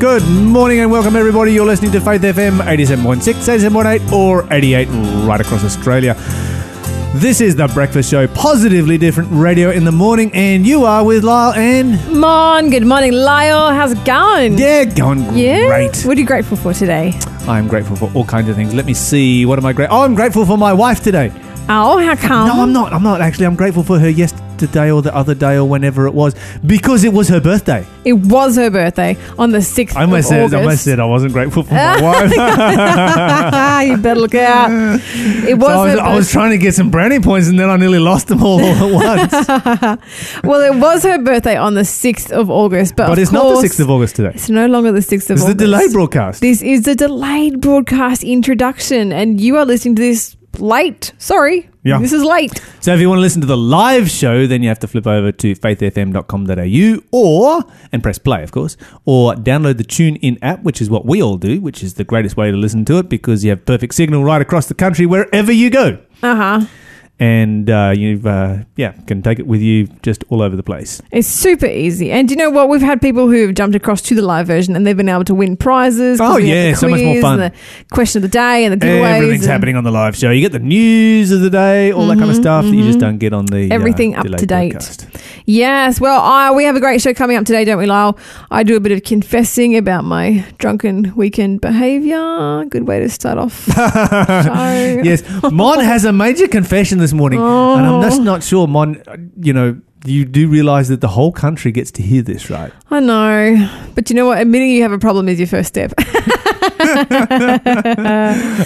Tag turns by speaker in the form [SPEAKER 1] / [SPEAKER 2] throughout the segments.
[SPEAKER 1] Good morning and welcome everybody. You're listening to Faith FM 87.6, 87.8 or 88 right across Australia. This is the breakfast show, positively different radio in the morning, and you are with Lyle and
[SPEAKER 2] Mon, good morning, Lyle. How's it going?
[SPEAKER 1] yeah, going
[SPEAKER 2] Yeah?
[SPEAKER 1] great.
[SPEAKER 2] What are you grateful for today?
[SPEAKER 1] I'm grateful for all kinds of things. Let me see. What am I grateful? Oh, I'm grateful for my wife today.
[SPEAKER 2] Oh, how come?
[SPEAKER 1] No, I'm not. I'm not actually. I'm grateful for her yesterday or the other day or whenever it was because it was her birthday.
[SPEAKER 2] It was her birthday on the 6th
[SPEAKER 1] I almost
[SPEAKER 2] of
[SPEAKER 1] said.
[SPEAKER 2] August.
[SPEAKER 1] I almost said I wasn't grateful for my wife.
[SPEAKER 2] you better look out. It was,
[SPEAKER 1] So I, was,
[SPEAKER 2] her
[SPEAKER 1] I was
[SPEAKER 2] birth-
[SPEAKER 1] trying to get some brownie points and then I nearly lost them all all at once.
[SPEAKER 2] Well, it was her birthday on the 6th of August, but,
[SPEAKER 1] but
[SPEAKER 2] of
[SPEAKER 1] it's not the 6th of August today.
[SPEAKER 2] It's no longer the 6th of August.
[SPEAKER 1] It's the delayed broadcast.
[SPEAKER 2] This is the delayed broadcast introduction, and you are listening to this late. Sorry.
[SPEAKER 1] Yeah.
[SPEAKER 2] This is late.
[SPEAKER 1] So if you want to listen to the live show, then you have to flip over to faithfm.com.au or, and press play, of course, or download the TuneIn app, which is what we all do, which is the greatest way to listen to it because you have perfect signal right across the country wherever you go.
[SPEAKER 2] Uh huh.
[SPEAKER 1] And uh, you've, uh, yeah, can take it with you just all over the place.
[SPEAKER 2] It's super easy. And you know what? We've had people who have jumped across to the live version and they've been able to win prizes.
[SPEAKER 1] Oh, yeah,
[SPEAKER 2] the
[SPEAKER 1] so much more fun.
[SPEAKER 2] The question of the day and the giveaways.
[SPEAKER 1] Everything's
[SPEAKER 2] and
[SPEAKER 1] happening on the live show. You get the news of the day, all that kind of stuff that you just don't get on the
[SPEAKER 2] Mm-hmm, Everything
[SPEAKER 1] uh,
[SPEAKER 2] up to date.
[SPEAKER 1] broadcast.
[SPEAKER 2] Yes. Well, I, we have a great show coming up today, don't we, Lyle? I do a bit of confessing about my drunken weekend behaviour. Good way to start off. show.
[SPEAKER 1] yes, Mon has a major confession this morning, and I'm just not sure, Mon. You know, you do realise that the whole country gets to hear this, right?
[SPEAKER 2] I know. But you know what? Admitting you have a problem is your first step.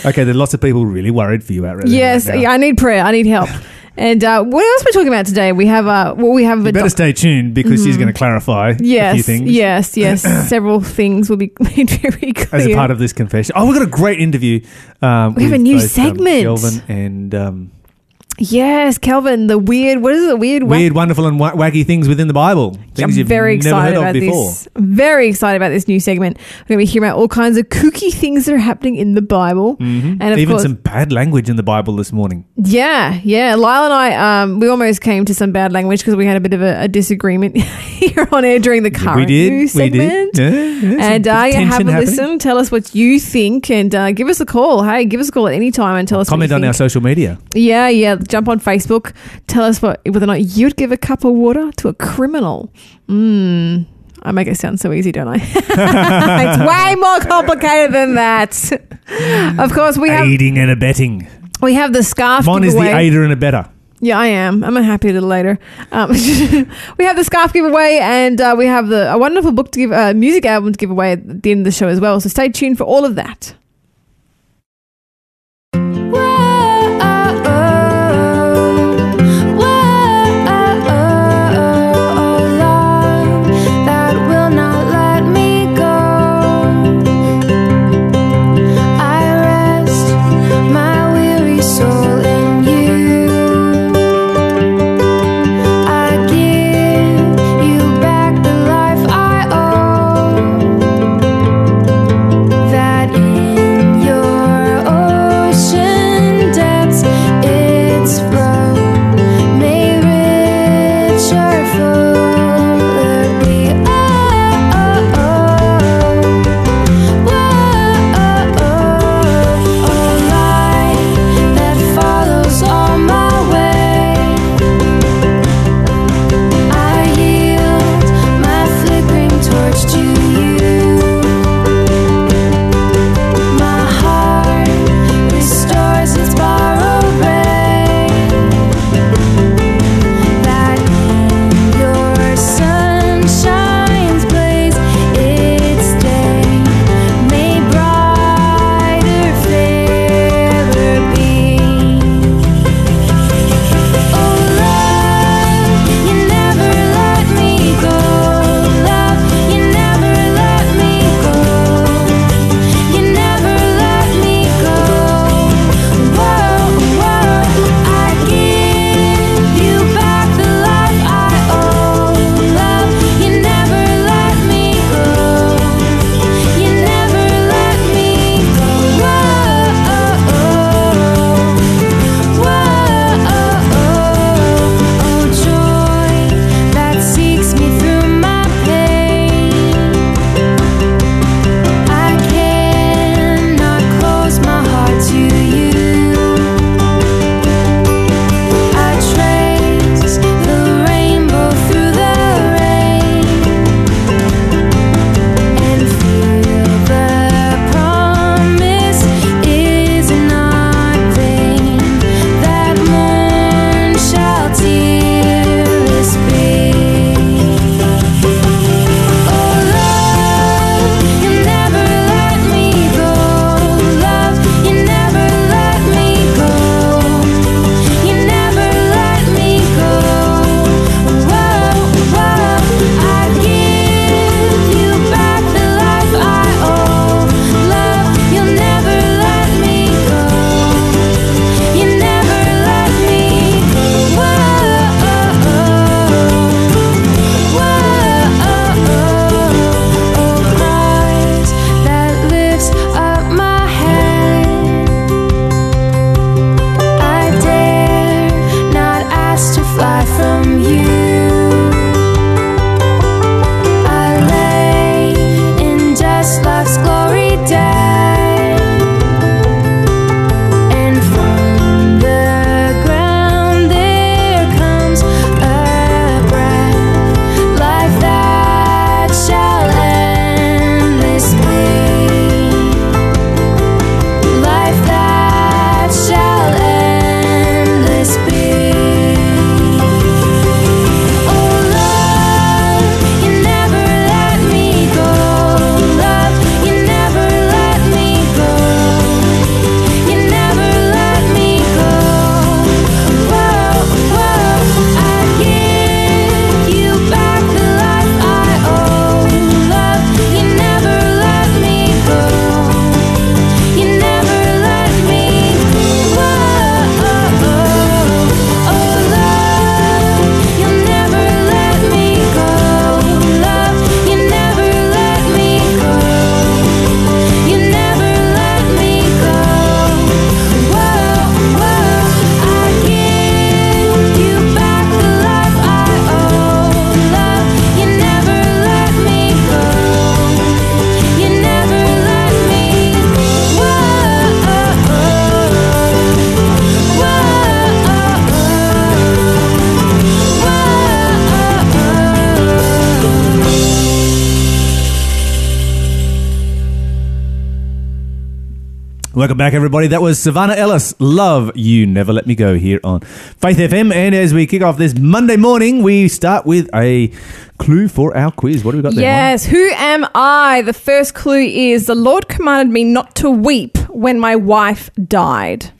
[SPEAKER 1] Okay, there are lots of people really worried for you out there.
[SPEAKER 2] yes.
[SPEAKER 1] right
[SPEAKER 2] yeah, I need prayer. I need help. And uh, what else are we talking about today? We have uh, well, we have
[SPEAKER 1] You
[SPEAKER 2] a
[SPEAKER 1] better stay tuned because she's going to clarify a few
[SPEAKER 2] Mm-hmm. Yes,
[SPEAKER 1] things
[SPEAKER 2] yes, yes. Several things will be made very clear.
[SPEAKER 1] as a part of this confession. Oh, we've got a great interview. Um,
[SPEAKER 2] We have a new
[SPEAKER 1] both, um,
[SPEAKER 2] segment.
[SPEAKER 1] Kelvin and um,
[SPEAKER 2] yes, Kelvin, the weird. What is it? Weird. wack-
[SPEAKER 1] weird, wonderful, and wa- wacky things within the Bible. Things
[SPEAKER 2] I'm
[SPEAKER 1] you've
[SPEAKER 2] very
[SPEAKER 1] never
[SPEAKER 2] excited about
[SPEAKER 1] before.
[SPEAKER 2] this. Very excited about this new segment. We're going to be hearing about all kinds of kooky things that are happening in the Bible,
[SPEAKER 1] Mhm.
[SPEAKER 2] and of
[SPEAKER 1] Even
[SPEAKER 2] course,
[SPEAKER 1] some bad language in the Bible this morning.
[SPEAKER 2] yeah, yeah. Lyle and I, um, we almost came to some bad language because we had a bit of a, a disagreement here on air during the current
[SPEAKER 1] we did.
[SPEAKER 2] news
[SPEAKER 1] We
[SPEAKER 2] segment.
[SPEAKER 1] did. Yeah, yeah,
[SPEAKER 2] And uh, yeah, have a
[SPEAKER 1] happening.
[SPEAKER 2] listen. Tell us what you think, and uh, give us a call. Hey, give us a call at any time and tell us.
[SPEAKER 1] Comment on
[SPEAKER 2] you
[SPEAKER 1] our social media.
[SPEAKER 2] Yeah, yeah. Jump on Facebook. Tell us what whether or not you'd give a cup of water to a criminal. Mmm. I make it sound so easy, don't I? it's way more complicated than that. of course, we have
[SPEAKER 1] Aiding and abetting.
[SPEAKER 2] we have the scarf
[SPEAKER 1] Mine is the aider and abetter.
[SPEAKER 2] Yeah, I am. I'm a happy little later. Um, we have the scarf giveaway, and uh, we have the a wonderful book to give, uh, music album to give away at the end of the show as well. So stay tuned for all of that
[SPEAKER 3] back,
[SPEAKER 1] everybody. That was Savannah Ellis. Love you, never let me go here on Faith FM. And as we kick off this Monday morning, we start with a clue for our quiz. What do we got there?
[SPEAKER 2] Yes, who am I? The first clue is the Lord commanded me not to weep when my wife died.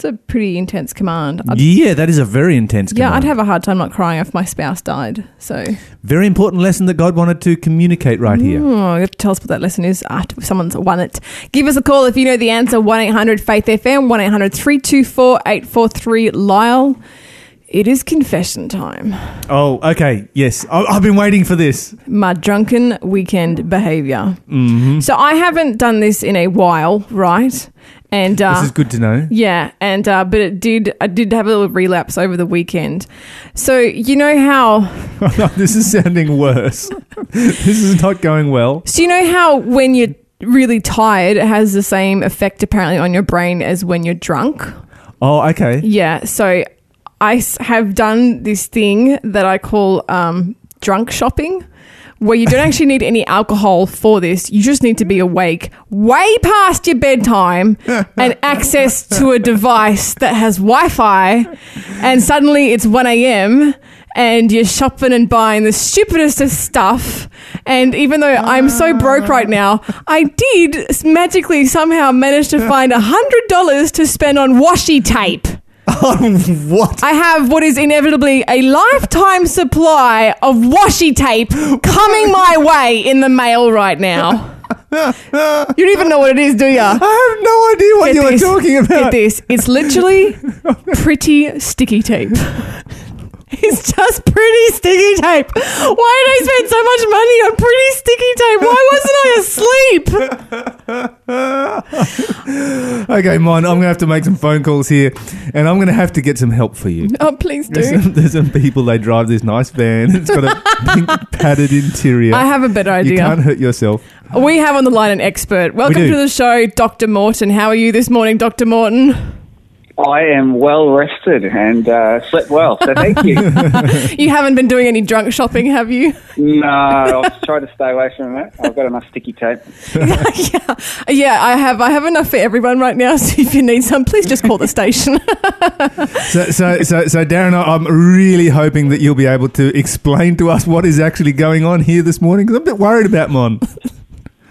[SPEAKER 2] It's a pretty intense command. I'd,
[SPEAKER 1] Yeah, that is a very intense.
[SPEAKER 2] yeah, I'd have a hard time not crying if my spouse died. So,
[SPEAKER 1] very important lesson that God wanted to communicate right here.
[SPEAKER 2] oh, you have to tell us what that lesson is after someone's won it. Give us a call if you know the answer 1 800 Faith FM, 1 800 324 843 Lyle. It is confession time.
[SPEAKER 1] Oh, okay. Yes, I- I've been waiting for this.
[SPEAKER 2] my drunken weekend behavior. Mm-hmm. So I haven't done this in a while, right? And uh,
[SPEAKER 1] This is good to know.
[SPEAKER 2] yeah, and uh, but it did. I did have a little relapse over the weekend. So you know how?
[SPEAKER 1] this is sounding worse. this is not going well.
[SPEAKER 2] So you know how when you're really tired, it has the same effect apparently on your brain as when you're drunk.
[SPEAKER 1] Oh, okay.
[SPEAKER 2] Yeah. So I have done this thing that I call um, drunk shopping, where you don't actually need any alcohol for this. You just need to be awake way past your bedtime and access to a device that has Wi Fi, and suddenly it's 1 a.m. And you're shopping and buying the stupidest of stuff. And even though I'm so broke right ah. now, I did magically somehow manage to find $100 to spend on washi tape.
[SPEAKER 1] what?
[SPEAKER 2] I have what is inevitably a lifetime supply of washi tape coming my way in the mail right now. You don't even know what it is, do you?
[SPEAKER 1] I have no idea what you were talking
[SPEAKER 2] Get
[SPEAKER 1] about.
[SPEAKER 2] this. It's literally pretty sticky tape. It's just pretty sticky tape. Why did I spend so much money on pretty sticky tape? Why wasn't I asleep?
[SPEAKER 1] Okay, Mon, I'm going to have to make some phone calls here, and I'm going to have to get some help for you.
[SPEAKER 2] Oh, please
[SPEAKER 1] There's
[SPEAKER 2] do.
[SPEAKER 1] some, there's some people, they drive this nice van. It's got a pink padded interior.
[SPEAKER 2] I have a better idea.
[SPEAKER 1] you can't hurt yourself.
[SPEAKER 2] We have on the line an expert. Welcome to the show, Dr. Morton. How are you this morning, Dr. Morton?
[SPEAKER 4] I am well rested and uh, slept well, so thank you.
[SPEAKER 2] You haven't been doing any drunk shopping, have you?
[SPEAKER 4] no, I'll try to stay away from that. I've got enough sticky tape.
[SPEAKER 2] yeah, yeah, I have. I have enough for everyone right now. So if you need some, please just call the station.
[SPEAKER 1] So, so, so, so, Darren, I'm really hoping that you'll be able to explain to us what is actually going on here this morning because I'm a bit worried about Mon.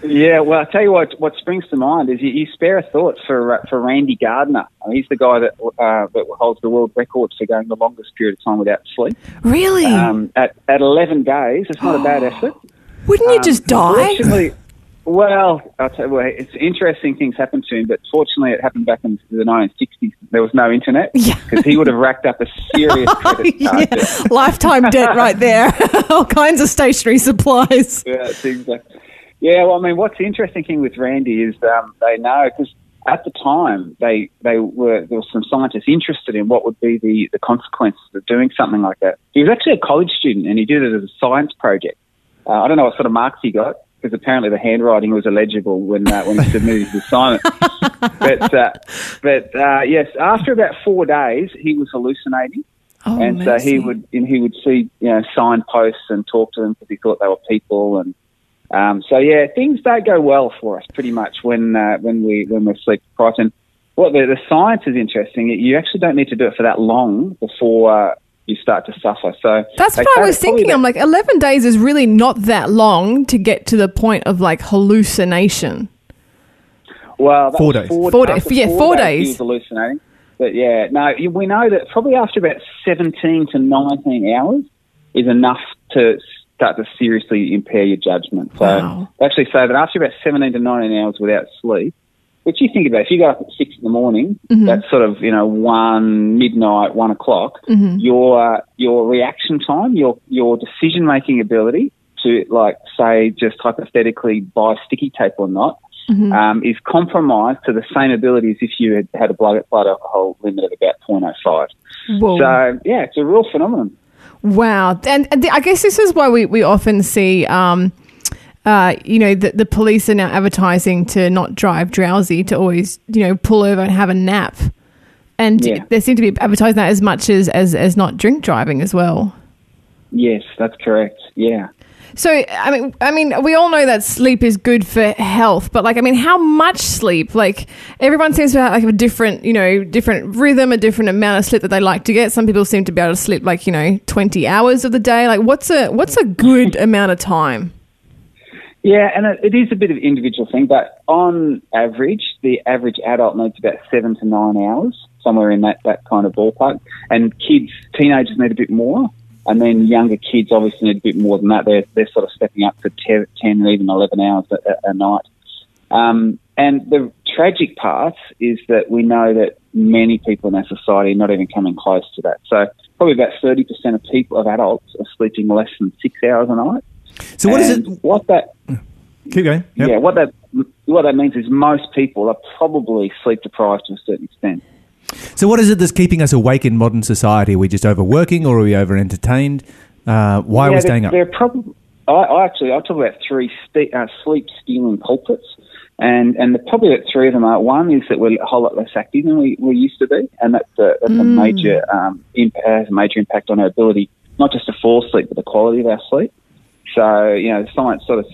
[SPEAKER 4] Yeah, well, I'll tell you what. What springs to mind is you, you spare a thought for uh, for Randy Gardner. He's the guy that uh, that holds the world record for going the longest period of time without sleep.
[SPEAKER 2] really?
[SPEAKER 4] Um, at at 11 days, it's not a bad effort.
[SPEAKER 2] Wouldn't you just die?
[SPEAKER 4] Well, I'll tell you what, it's interesting things happened to him, but fortunately it happened back in the 1960s. There was no internet
[SPEAKER 2] Yeah.
[SPEAKER 4] because he would have racked up a serious credit card
[SPEAKER 2] Yeah. Lifetime debt right there. All kinds of stationery supplies.
[SPEAKER 4] Yeah, exactly. Yeah, well, I mean, what's the interesting thing with Randy is um, they know because at the time they they were there were some scientists interested in what would be the the consequences of doing something like that. He was actually a college student and he did it as a science project. Uh, I don't know what sort of marks he got because apparently the handwriting was illegible when uh, when he submitted his assignment. but uh, but uh, yes, after about four days, he was hallucinating
[SPEAKER 2] Oh,
[SPEAKER 4] and so he would and he would see you know signposts and talk to them because he thought they were people and um, so yeah things don't go well for us pretty much when uh, when we when we're sleep deprived and what the, the science is interesting you actually don't need to do it for that long before uh, you start to suffer so
[SPEAKER 2] That's what I was thinking.
[SPEAKER 4] about-
[SPEAKER 2] I'm like, 11 days is really not that long to get to the point of like hallucination.
[SPEAKER 4] Well, that
[SPEAKER 1] Four days.
[SPEAKER 4] Four,
[SPEAKER 2] Four da-
[SPEAKER 4] after
[SPEAKER 2] yeah, four days.
[SPEAKER 4] He was hallucinating. But yeah, no, we know that probably after about 17 to 19 hours is enough to start to seriously impair your judgment. So
[SPEAKER 2] Wow.
[SPEAKER 4] actually say that after about 17 to 19 hours without sleep, which you think about, if you go up at six in the morning,
[SPEAKER 2] Mm-hmm.
[SPEAKER 4] that's sort of, you know, one, midnight, one o'clock,
[SPEAKER 2] Mm-hmm.
[SPEAKER 4] your, your reaction time, your, your decision making ability to, like, say, just hypothetically buy sticky tape or not,
[SPEAKER 2] Mm-hmm.
[SPEAKER 4] um, is compromised to the same ability as if you had had a blood, blood alcohol limit of about 0.05.
[SPEAKER 2] Whoa.
[SPEAKER 4] So, yeah, it's a real phenomenon.
[SPEAKER 2] Wow. And, and I guess this is why we, we often see, um, uh, you know, the, the police are now advertising to not drive drowsy, to always, you know, pull over and have a nap. And
[SPEAKER 4] Yeah.
[SPEAKER 2] they seem to be advertising that as much as, as, as not drink driving as well.
[SPEAKER 4] Yes, that's correct. Yeah.
[SPEAKER 2] So I mean, I mean, we all know that sleep is good for health, but like, I mean, how much sleep? Like, everyone seems to have like a different, you know, different rhythm, a different amount of sleep that they like to get. Some people seem to be able to sleep like you know twenty hours of the day. Like, what's a what's a good amount of time?
[SPEAKER 4] Yeah, and it, is a bit of an individual thing, but on average, the average adult needs about seven to nine hours, somewhere in that, that kind of ballpark. And kids, teenagers need a bit more, and then younger kids obviously need a bit more than that. They're, they're sort of stepping up to 10, 10 or even 11 hours a, a, night. Um, and the tragic part is that we know that many people in our society are not even coming close to that. So probably about 30% of people, of adults, are sleeping less than six hours a night.
[SPEAKER 1] So what is
[SPEAKER 4] And
[SPEAKER 1] it?
[SPEAKER 4] What that
[SPEAKER 1] Keep going. Yep.
[SPEAKER 4] yeah, what that what that means is most people are probably sleep deprived to a certain extent.
[SPEAKER 1] So what is it that's keeping us awake in modern society? Are we just overworking or are we over entertained? Uh, why are we staying up?
[SPEAKER 4] There are probably I, I actually I talk about three st- uh, sleep stealing culprits, and and the, probably the three of them are one is that we're a whole lot less active than we, we used to be, and that's a, that's a major um, impact, has a major impact on our ability not just to fall asleep but the quality of our sleep. So, you know, science sort of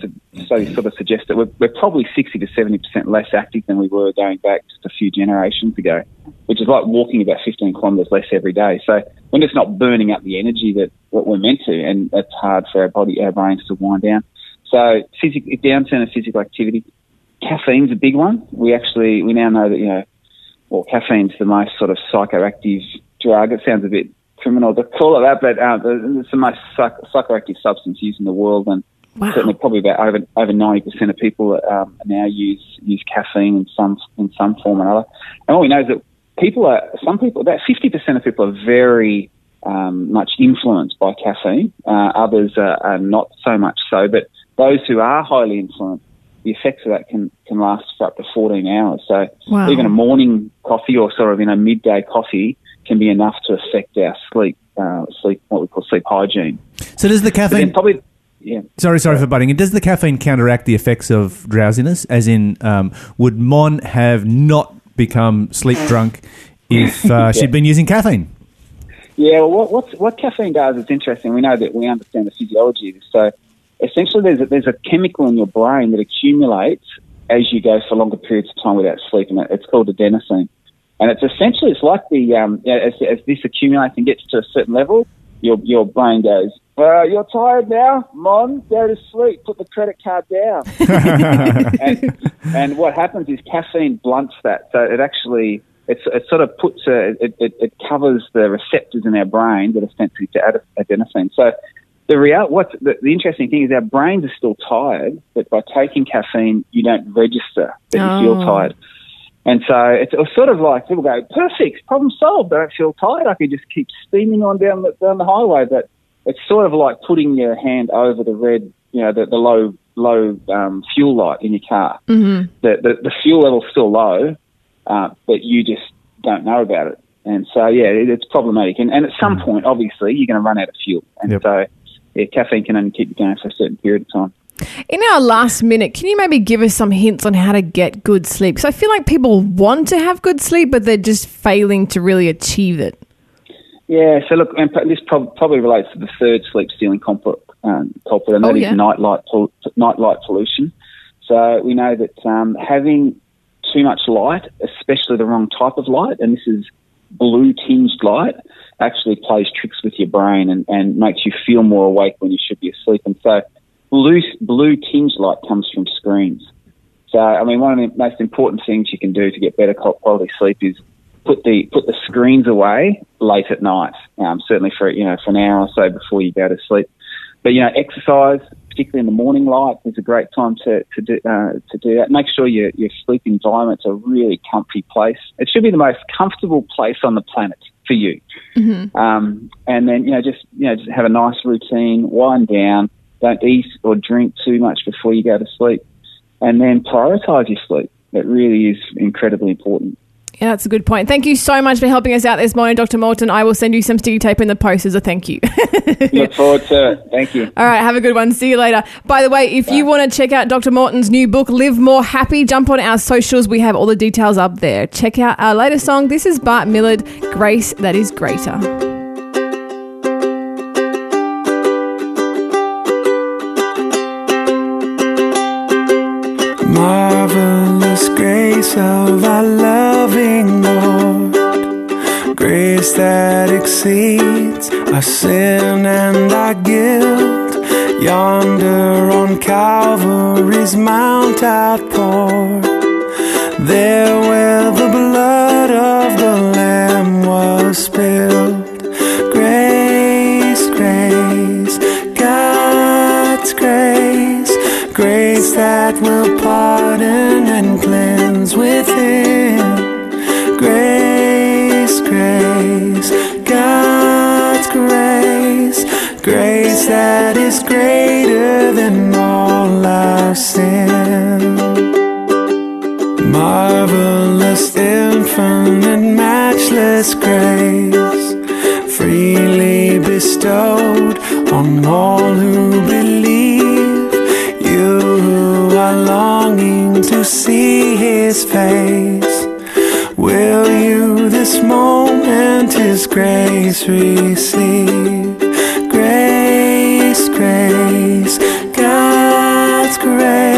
[SPEAKER 4] studies sort of suggest that we're, we're probably 60 to 70% less active than we were going back just a few generations ago, which is like walking about 15 kilometres less every day. So we're just not burning up the energy that what we're meant to, and that's hard for our body, our brains to wind down. So physical, downturn of physical activity. Caffeine's a big one. We actually, we now know that, you know, well, caffeine's the most sort of psychoactive drug. It sounds a bit criminal to call it that, but uh, it's the most psych- psychoactive substance used in the world, and
[SPEAKER 2] Wow.
[SPEAKER 4] certainly probably about over over ninety percent of people um, now use use caffeine in some in some form or other. And what we know is that people are some people about fifty percent of people are very um, much influenced by caffeine. Uh, others are, are not so much so, but those who are highly influenced, the effects of that can can last for up to fourteen hours. So
[SPEAKER 2] Wow.
[SPEAKER 4] even a morning coffee or sort of you know midday coffee can be enough to affect our sleep uh, sleep what we call sleep hygiene.
[SPEAKER 1] So does the caffeine?
[SPEAKER 4] probably yeah.
[SPEAKER 1] Sorry, sorry for butting in. Does the caffeine counteract the effects of drowsiness? As in, um, would Mon have not become sleep drunk if uh, she'd been using caffeine?
[SPEAKER 4] Yeah, well, what, what's, what caffeine does is interesting. We know that we understand the physiology of this. So essentially, there's a, there's a chemical in your brain that accumulates as you go for longer periods of time without sleep, and it's called adenosine. And it's essentially, it's like the, um, yeah, as, as this accumulates and gets to a certain level, your, your brain goes, well, you're tired now, Mon, go to sleep, put the credit card down. and, and what happens is caffeine blunts that. So it actually, it's, it sort of puts a, it, it, it covers the receptors in our brain that are sensitive to adenosine. So the real, what's the, the interesting thing is our brains are still tired, but by taking caffeine, you don't register that you feel
[SPEAKER 2] Oh.
[SPEAKER 4] tired. And so it's, it's sort of like people go, perfect, problem solved. I don't feel tired. I can just keep steaming on down the, down the highway. But it's sort of like putting your hand over the red, you know, the, the low low um, fuel light in your car.
[SPEAKER 2] Mm-hmm.
[SPEAKER 4] The, the the fuel level's still low, uh, but you just don't know about it. And so yeah, it, it's problematic. And, and at some point, obviously, you're going to run out of fuel. And
[SPEAKER 1] Yep.
[SPEAKER 4] so yeah, caffeine can only keep you going for a certain period of time.
[SPEAKER 2] In our last minute, can you maybe give us some hints on how to get good sleep? Because I feel like people want to have good sleep, but they're just failing to really achieve it.
[SPEAKER 4] Yeah, so look, and this probably relates to the third sleep stealing culprit, um, culprit and
[SPEAKER 2] Oh,
[SPEAKER 4] that is
[SPEAKER 2] yeah.
[SPEAKER 4] night light pol- night light pollution. So we know that um, having too much light, especially the wrong type of light, and this is blue tinged light, actually plays tricks with your brain and, and makes you feel more awake when you should be asleep. And so blue blue tinged light comes from screens. So I mean, one of the most important things you can do to get better quality sleep is put the put the screens away late at night. Um, certainly for you know for an hour or so before you go to sleep. But you know, exercise, particularly in the morning light, is a great time to to do uh, to do that. Make sure your your sleep environment's a really comfy place. It should be the most comfortable place on the planet for you. Um, and then you know just you know just have a nice routine, wind down, don't eat or drink too much before you go to sleep, and then prioritise your sleep. It really is incredibly important.
[SPEAKER 2] Yeah, that's a good point. Thank you so much for helping us out this morning, Dr. Morton. I will send you some sticky tape in the post as a thank you.
[SPEAKER 4] Look forward to it. Thank you.
[SPEAKER 2] All right, have a good one. See you later. By the way, if you want to check out Dr. Morton's new book, Live More Happy, jump on our socials. We have all the details up there. Check out our latest song. This is Bart Millard, Grace That Is Greater.
[SPEAKER 5] That exceeds our sin and our guilt. Yonder on Calvary's Mount outpour, there where the blood grace, grace that is greater than all our sin. Marvelous, infinite, and matchless grace, freely bestowed on all who believe. You who are longing to see His face, will grace receive? Grace, grace, God's grace,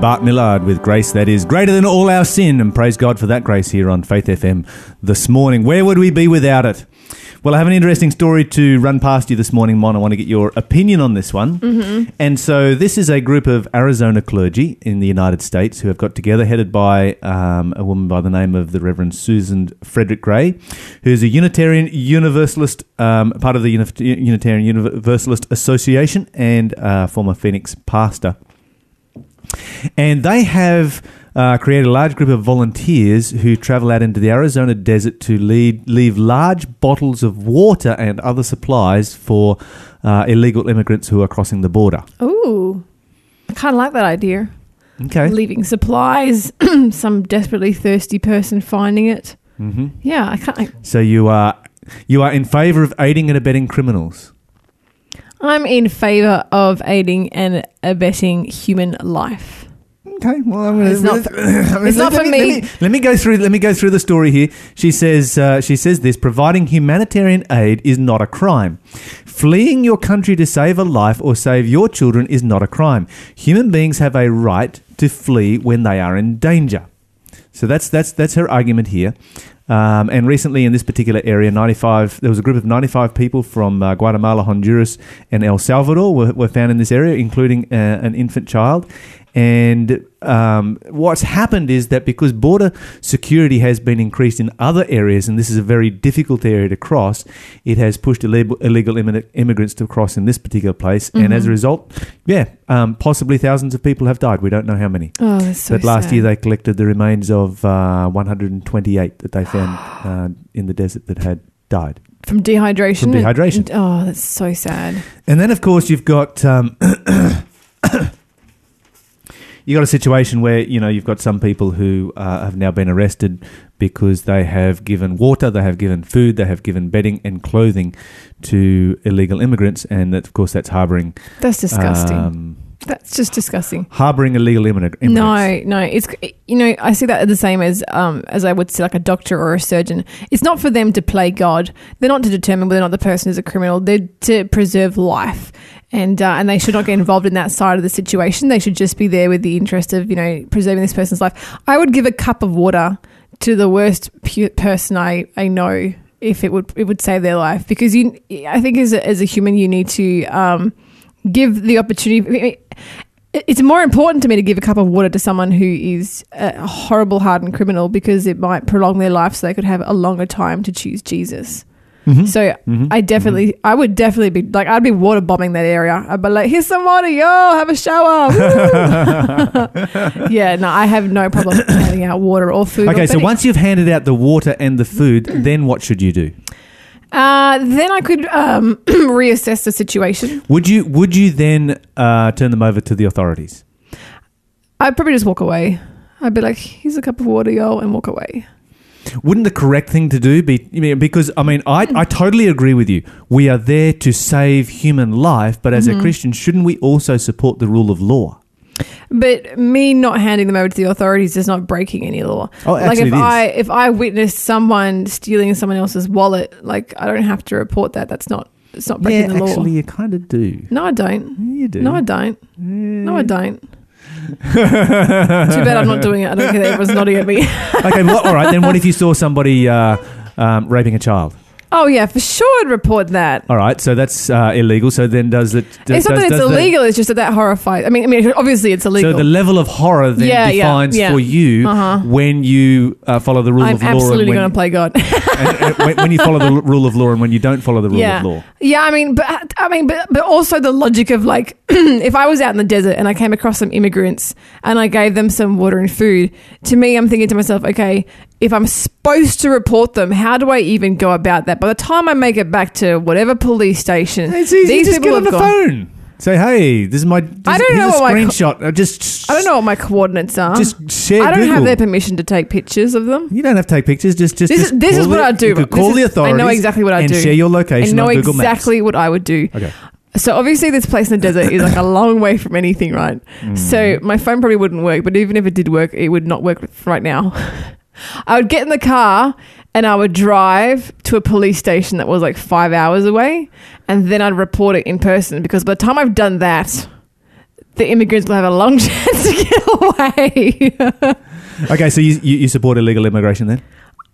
[SPEAKER 1] Bart Millard with Grace That Is Greater Than All Our Sin, and praise God for that grace here on Faith FM this morning. Where would we be without it? Well, I have an interesting story to run past you this morning, Mon. I want to get your opinion on this one. Mm-hmm. And so, this is a group of Arizona clergy in the United States who have got together, headed by um, a woman by the name of the Reverend Susan Frederick Gray, who's a Unitarian Universalist, um, part of the Unitarian Universalist Association, and uh, former Phoenix pastor. And they have uh, created a large group of volunteers who travel out into the Arizona desert to lead, leave large bottles of water and other supplies for uh, illegal immigrants who are crossing the border.
[SPEAKER 2] Ooh, I kind of like that idea.
[SPEAKER 1] Okay.
[SPEAKER 2] Leaving supplies, some desperately thirsty person finding it.
[SPEAKER 1] hmm
[SPEAKER 2] Yeah, I can't.
[SPEAKER 1] So you are you are in favour of aiding and abetting criminals.
[SPEAKER 2] I'm in favour of aiding and abetting human life.
[SPEAKER 1] Okay, well, I'm gonna,
[SPEAKER 2] It's not for- it's not
[SPEAKER 1] let
[SPEAKER 2] for
[SPEAKER 1] me. Let me, let me go through. Let me go through the story here. She says. Uh, she says this: providing humanitarian aid is not a crime. Fleeing your country to save a life or save your children is not a crime. Human beings have a right to flee when they are in danger. So that's that's that's her argument here. Um, and recently, in this particular area, 95 there was a group of 95 people from uh, Guatemala, Honduras, and El Salvador were, were found in this area, including uh, an infant child. And um, what's happened is that because border security has been increased in other areas, and this is a very difficult area to cross, it has pushed illegal, illegal immigrants to cross in this particular place. And as a result, yeah, um, possibly thousands of people have died. We don't know how many.
[SPEAKER 2] Oh, that's so
[SPEAKER 1] but last
[SPEAKER 2] sad.
[SPEAKER 1] year they collected the remains of uh, 128 that they found uh, in the desert that had died.
[SPEAKER 2] from dehydration.
[SPEAKER 1] From dehydration.
[SPEAKER 2] And- oh, that's so sad.
[SPEAKER 1] And then, of course, you've got um, you got a situation where you know you've got some people who uh, have now been arrested because they have given water, they have given food, they have given bedding and clothing to illegal immigrants, and that, of course, that's harboring
[SPEAKER 2] That's disgusting.
[SPEAKER 1] Um,
[SPEAKER 2] that's just disgusting.
[SPEAKER 1] harboring illegal immigrants.
[SPEAKER 2] No, no, it's you know I see that the same as um as I would see like a doctor or a surgeon. It's not for them to play God. They're not to determine whether or not the person is a criminal. They're to preserve life. And uh, and they should not get involved in that side of the situation. They should just be there with the interest of you know preserving this person's life. I would give a cup of water to the worst pu- person I, I know if it would it would save their life because you I think as a, as a human you need to um, give the opportunity. It's more important to me to give a cup of water to someone who is a horrible, hardened criminal because it might prolong their life so they could have a longer time to choose Jesus.
[SPEAKER 1] Mhm.
[SPEAKER 2] So
[SPEAKER 1] Mhm.
[SPEAKER 2] I definitely, I would definitely be like, I'd be water bombing that area. I'd be like, here's some water, yo, have a shower. Yeah, no, I have no problem handing out water or food. or
[SPEAKER 1] Okay, so
[SPEAKER 2] bedding.
[SPEAKER 1] once you've handed out the water and the food, then what should you do?
[SPEAKER 2] uh, then I could um, reassess the situation.
[SPEAKER 1] Would you would you then uh, turn them over to the authorities?
[SPEAKER 2] I'd probably just walk away. I'd be like, here's a cup of water, yo, and walk away.
[SPEAKER 1] Wouldn't the correct thing to do be because I mean I, I totally agree with you. We are there to save human life, but
[SPEAKER 2] Mm-hmm.
[SPEAKER 1] as a Christian, shouldn't we also support the rule of law?
[SPEAKER 2] But me not handing them over to the authorities is not breaking any law.
[SPEAKER 1] Oh,
[SPEAKER 2] like if. I if I witness someone stealing someone else's wallet, like I don't have to report that. That's not it's not breaking
[SPEAKER 1] yeah,
[SPEAKER 2] the law.
[SPEAKER 1] actually, you kind of do.
[SPEAKER 2] no, I don't.
[SPEAKER 1] You do.
[SPEAKER 2] No, I don't. No, I don't. Too bad I'm not doing it. I don't that everyone's nodding at me.
[SPEAKER 1] okay, well, all right. Then what if you saw somebody uh, um, raping a child?
[SPEAKER 2] Oh yeah, for sure I'd report that.
[SPEAKER 1] All right, so that's uh, illegal. So then does it? Does,
[SPEAKER 2] it's not
[SPEAKER 1] does-
[SPEAKER 2] that it's
[SPEAKER 1] does
[SPEAKER 2] illegal. it's just that that horrifies. I mean, I mean, obviously it's illegal.
[SPEAKER 1] So the level of horror then
[SPEAKER 2] Yeah, yeah,
[SPEAKER 1] defines
[SPEAKER 2] yeah.
[SPEAKER 1] for you
[SPEAKER 2] Uh-huh.
[SPEAKER 1] when you uh, follow the rule
[SPEAKER 2] I'm
[SPEAKER 1] of law
[SPEAKER 2] absolutely
[SPEAKER 1] and when,
[SPEAKER 2] going to play God.
[SPEAKER 1] and, and when, when you follow the l- rule of law and when you don't follow the rule
[SPEAKER 2] yeah.
[SPEAKER 1] of law.
[SPEAKER 2] Yeah, I mean, but I mean, but but also the logic of like, if I was out in the desert and I came across some immigrants and I gave them some water and food, to me, I'm thinking to myself, okay, if I'm supposed to report them, how do I even go about that? By the time I make it back to whatever police station,
[SPEAKER 1] It's easy.
[SPEAKER 2] these
[SPEAKER 1] just
[SPEAKER 2] people
[SPEAKER 1] get on the
[SPEAKER 2] gone.
[SPEAKER 1] phone. Say, hey, this is my. This,
[SPEAKER 2] I don't know
[SPEAKER 1] a
[SPEAKER 2] what my
[SPEAKER 1] screenshot. Uh, just.
[SPEAKER 2] I don't know what my coordinates are.
[SPEAKER 1] Just share.
[SPEAKER 2] I don't
[SPEAKER 1] Google.
[SPEAKER 2] have their permission to take pictures of them.
[SPEAKER 1] You don't have to take pictures. Just, just.
[SPEAKER 2] This
[SPEAKER 1] just
[SPEAKER 2] is- this is what I'd do.
[SPEAKER 1] You call
[SPEAKER 2] is-
[SPEAKER 1] the
[SPEAKER 2] I know exactly what
[SPEAKER 1] and
[SPEAKER 2] do.
[SPEAKER 1] share your location
[SPEAKER 2] I know
[SPEAKER 1] on Google
[SPEAKER 2] exactly what I would do.
[SPEAKER 1] Okay.
[SPEAKER 2] So obviously, this place in the desert is like a long way from anything, right?
[SPEAKER 1] Mm.
[SPEAKER 2] So my phone probably wouldn't work, but even if it did work, it would not work right now. I would get in the car and I would drive to a police station that was like five hours away, and then I'd report it in person because by the time I've done that, the immigrants will have a long chance to get away.
[SPEAKER 1] Okay, so you, you, you support illegal immigration then?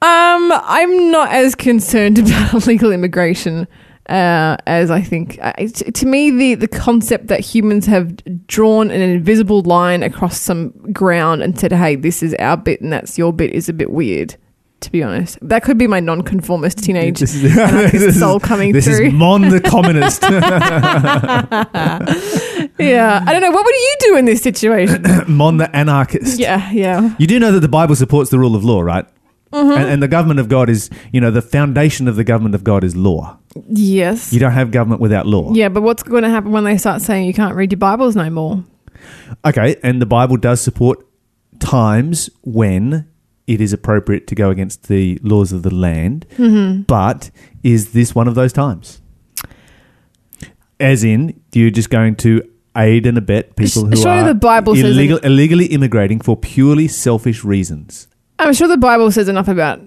[SPEAKER 2] Um, I'm not as concerned about illegal immigration uh, as I think. Uh, t- to me, the the concept that humans have drawn an invisible line across some ground and said, "Hey, this is our bit and that's your bit," is a bit weird. To be honest, that could be my non-conformist teenage
[SPEAKER 1] This is, this is-
[SPEAKER 2] soul coming
[SPEAKER 1] this
[SPEAKER 2] through.
[SPEAKER 1] is Mon the communist.
[SPEAKER 2] yeah, I don't know. What would you do in this situation?
[SPEAKER 1] Mon the anarchist.
[SPEAKER 2] yeah, yeah.
[SPEAKER 1] You do know that the Bible supports the rule of law, right?
[SPEAKER 2] Mm-hmm.
[SPEAKER 1] And, and the government of God is, you know, the foundation of the government of God is law.
[SPEAKER 2] Yes.
[SPEAKER 1] You don't have government without law.
[SPEAKER 2] Yeah, but what's going to happen when they start saying you can't read your Bibles no more?
[SPEAKER 1] Okay, and the Bible does support times when it is appropriate to go against the laws of the land,
[SPEAKER 2] Mm-hmm.
[SPEAKER 1] but is this one of those times? As in, you're just going to aid and abet people who
[SPEAKER 2] Surely
[SPEAKER 1] are
[SPEAKER 2] the Bible
[SPEAKER 1] illegal, illegally immigrating for purely selfish reasons.
[SPEAKER 2] I'm sure the Bible says enough about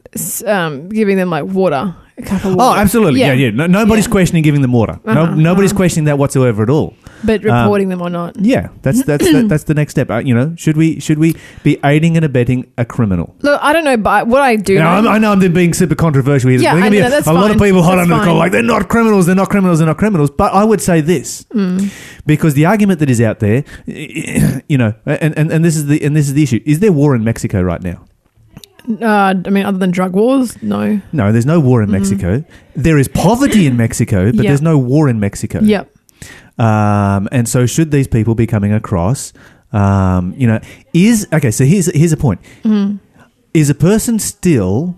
[SPEAKER 2] um, giving them like water, a cup of
[SPEAKER 1] Oh, absolutely. Yeah, yeah. No, nobody's questioning giving them water. no,
[SPEAKER 2] Uh-huh,
[SPEAKER 1] nobody's
[SPEAKER 2] uh-huh.
[SPEAKER 1] questioning that whatsoever at all.
[SPEAKER 2] But reporting them or not.
[SPEAKER 1] Yeah, that's that's that, that's the next step. Uh, you know, should we should we be aiding and abetting a criminal?
[SPEAKER 2] Look, I don't know, but what I do.
[SPEAKER 1] Now,
[SPEAKER 2] know-
[SPEAKER 1] I'm, I know I'm being super controversial here.
[SPEAKER 2] Yeah, I know,
[SPEAKER 1] a,
[SPEAKER 2] that's
[SPEAKER 1] a lot of people hot
[SPEAKER 2] That's
[SPEAKER 1] under the collar, like they're not criminals, they're not criminals, they're not criminals. But I would say this
[SPEAKER 2] Mm.
[SPEAKER 1] because the argument that is out there, you know, and, and, and this is the and this is the issue: is there war in Mexico right now?
[SPEAKER 2] Uh, I mean, other than drug wars, no.
[SPEAKER 1] No, there's no war in Mexico. There is poverty in Mexico, but
[SPEAKER 2] Mm-hmm. Yeah.
[SPEAKER 1] there's no war in Mexico.
[SPEAKER 2] Yep.
[SPEAKER 1] Um, and so, should these people be coming across, um, you know, is okay. So here's here's a point:
[SPEAKER 2] Mm.
[SPEAKER 1] is a person still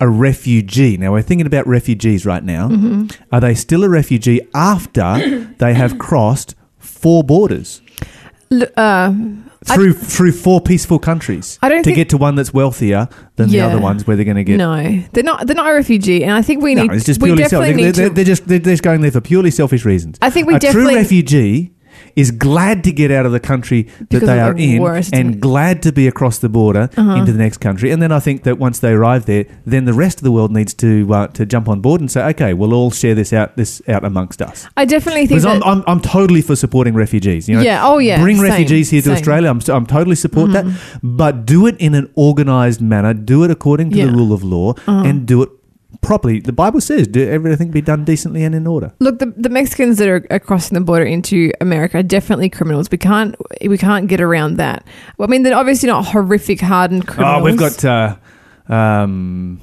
[SPEAKER 1] a refugee? Now we're thinking about refugees right now.
[SPEAKER 2] Mm-hmm.
[SPEAKER 1] Are they still a refugee after they have crossed four borders
[SPEAKER 2] Uh, I-
[SPEAKER 1] through through four peaceful countries
[SPEAKER 2] I don't
[SPEAKER 1] to get to one that's wealthier than
[SPEAKER 2] Yeah.
[SPEAKER 1] the other ones where they're going to get?
[SPEAKER 2] no, they're not. They're not a refugee, and I think we
[SPEAKER 1] No,
[SPEAKER 2] need.
[SPEAKER 1] it's just
[SPEAKER 2] we
[SPEAKER 1] purely
[SPEAKER 2] definitely
[SPEAKER 1] selfish. They're, they're,
[SPEAKER 2] to.
[SPEAKER 1] they're just they're just going there for purely selfish reasons.
[SPEAKER 2] I think we
[SPEAKER 1] a true
[SPEAKER 2] definitely.
[SPEAKER 1] refugee is glad to get out of the country that
[SPEAKER 2] Because
[SPEAKER 1] they are
[SPEAKER 2] the
[SPEAKER 1] in and glad to be across the border
[SPEAKER 2] Uh-huh.
[SPEAKER 1] into the next country. And then I think that once they arrive there, then the rest of the world needs to uh, to jump on board and say, okay, we'll all share this out this out amongst us.
[SPEAKER 2] I definitely think
[SPEAKER 1] I'm,
[SPEAKER 2] that,
[SPEAKER 1] I'm, I'm totally for supporting refugees. You know,
[SPEAKER 2] Yeah, oh, yeah,
[SPEAKER 1] bring
[SPEAKER 2] same,
[SPEAKER 1] refugees here to
[SPEAKER 2] same.
[SPEAKER 1] Australia. I'm, I'm totally support that, but do it in an organised manner. Do it according to
[SPEAKER 2] Yeah.
[SPEAKER 1] the rule of law, and do it properly. The Bible says, "Do everything be done decently and in order."
[SPEAKER 2] Look, the, the Mexicans that are, are crossing the border into America are definitely criminals. We can't we can't get around that. Well, I mean, they're obviously not horrific, hardened criminals.
[SPEAKER 1] Oh, we've got. Uh, um,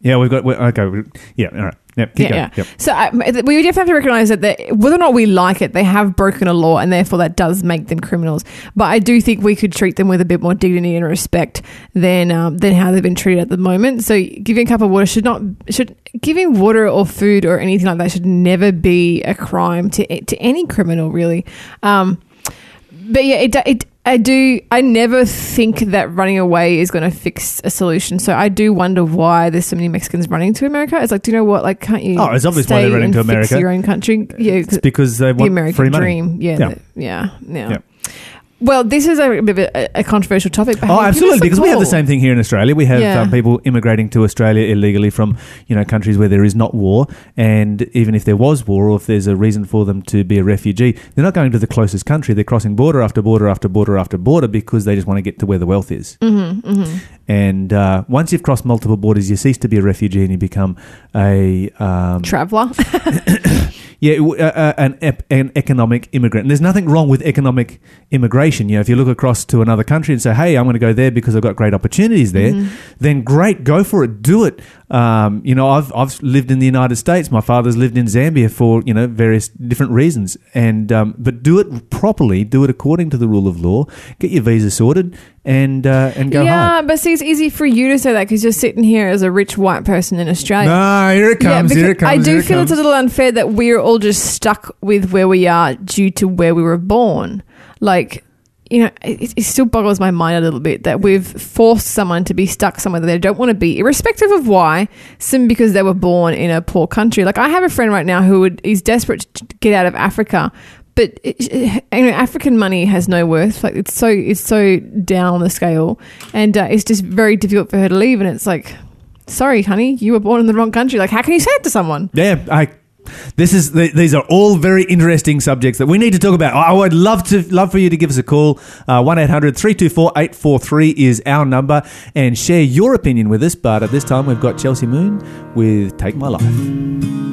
[SPEAKER 1] yeah, we've got. okay, yeah, all right. Yep, keep
[SPEAKER 2] yeah,
[SPEAKER 1] going.
[SPEAKER 2] yeah.
[SPEAKER 1] Yep.
[SPEAKER 2] So uh, we definitely have to recognise that they, whether or not we like it, they have broken a law, and therefore that does make them criminals. But I do think we could treat them with a bit more dignity and respect than um, than how they've been treated at the moment. So giving a cup of water should not should giving water or food or anything like that should never be a crime to to any criminal really. Um, but yeah, it, it I do. I never think that running away is going to fix a solution. So I do wonder why there's so many Mexicans running to America. It's like, do you know what? Like, can't you?
[SPEAKER 1] Oh, it's obvious why they're running to America.
[SPEAKER 2] Your own country. Yeah,
[SPEAKER 1] It's because they
[SPEAKER 2] the
[SPEAKER 1] want
[SPEAKER 2] American
[SPEAKER 1] free money.
[SPEAKER 2] dream. Yeah,
[SPEAKER 1] Yeah.
[SPEAKER 2] the- yeah, yeah.
[SPEAKER 1] Yeah.
[SPEAKER 2] Well, this is a bit a, a controversial topic. But
[SPEAKER 1] Oh,
[SPEAKER 2] hey, give us
[SPEAKER 1] absolutely, because we have the same thing here in Australia. We have
[SPEAKER 2] Yeah.
[SPEAKER 1] um, people immigrating to Australia illegally from you know countries where there is not war, and even if there was war, or if there's a reason for them to be a refugee, they're not going to the closest country. They're crossing border after border after border after border because they just want to get to where the wealth is.
[SPEAKER 2] Mm-hmm, mm-hmm.
[SPEAKER 1] And uh, once you've crossed multiple borders, you cease to be a refugee and you become a um,
[SPEAKER 2] Traveller.
[SPEAKER 1] yeah, uh, uh, an, ep- an economic immigrant. And there's nothing wrong with economic immigration. You know, if you look across to another country and say, "Hey, I'm going to go there because I've got great opportunities there,"
[SPEAKER 2] Mm-hmm.
[SPEAKER 1] then great, go for it, do it. Um, you know, I've I've lived in the United States. My father's lived in Zambia for you know various different reasons, and um, but do it properly, do it according to the rule of law. Get your visa sorted and uh, and go
[SPEAKER 2] yeah, but see, it's easy for you to say that because you're sitting here as a rich white person in Australia.
[SPEAKER 1] No, here it comes. here it comes.
[SPEAKER 2] I do
[SPEAKER 1] it
[SPEAKER 2] feel
[SPEAKER 1] comes.
[SPEAKER 2] it's a little unfair that we're all just stuck with where we are due to where we were born. Like, you know, it, it still boggles my mind a little bit that we've forced someone to be stuck somewhere that they don't want to be, irrespective of why, simply because they were born in a poor country. Like, I have a friend right now who would, is desperate to get out of Africa. But it, know, African money has no worth. Like it's so it's so down on the scale, and uh, it's just very difficult for her to leave. And it's like, sorry, honey, you were born in the wrong country. Like, how can you say it to someone?
[SPEAKER 1] Yeah, I. This is th- these are all very interesting subjects that we need to talk about. I would love to love for you to give us a call. Uh, One 324 is our number and share your opinion with us. But at this time, we've got Chelsea Moon with "Take My Life."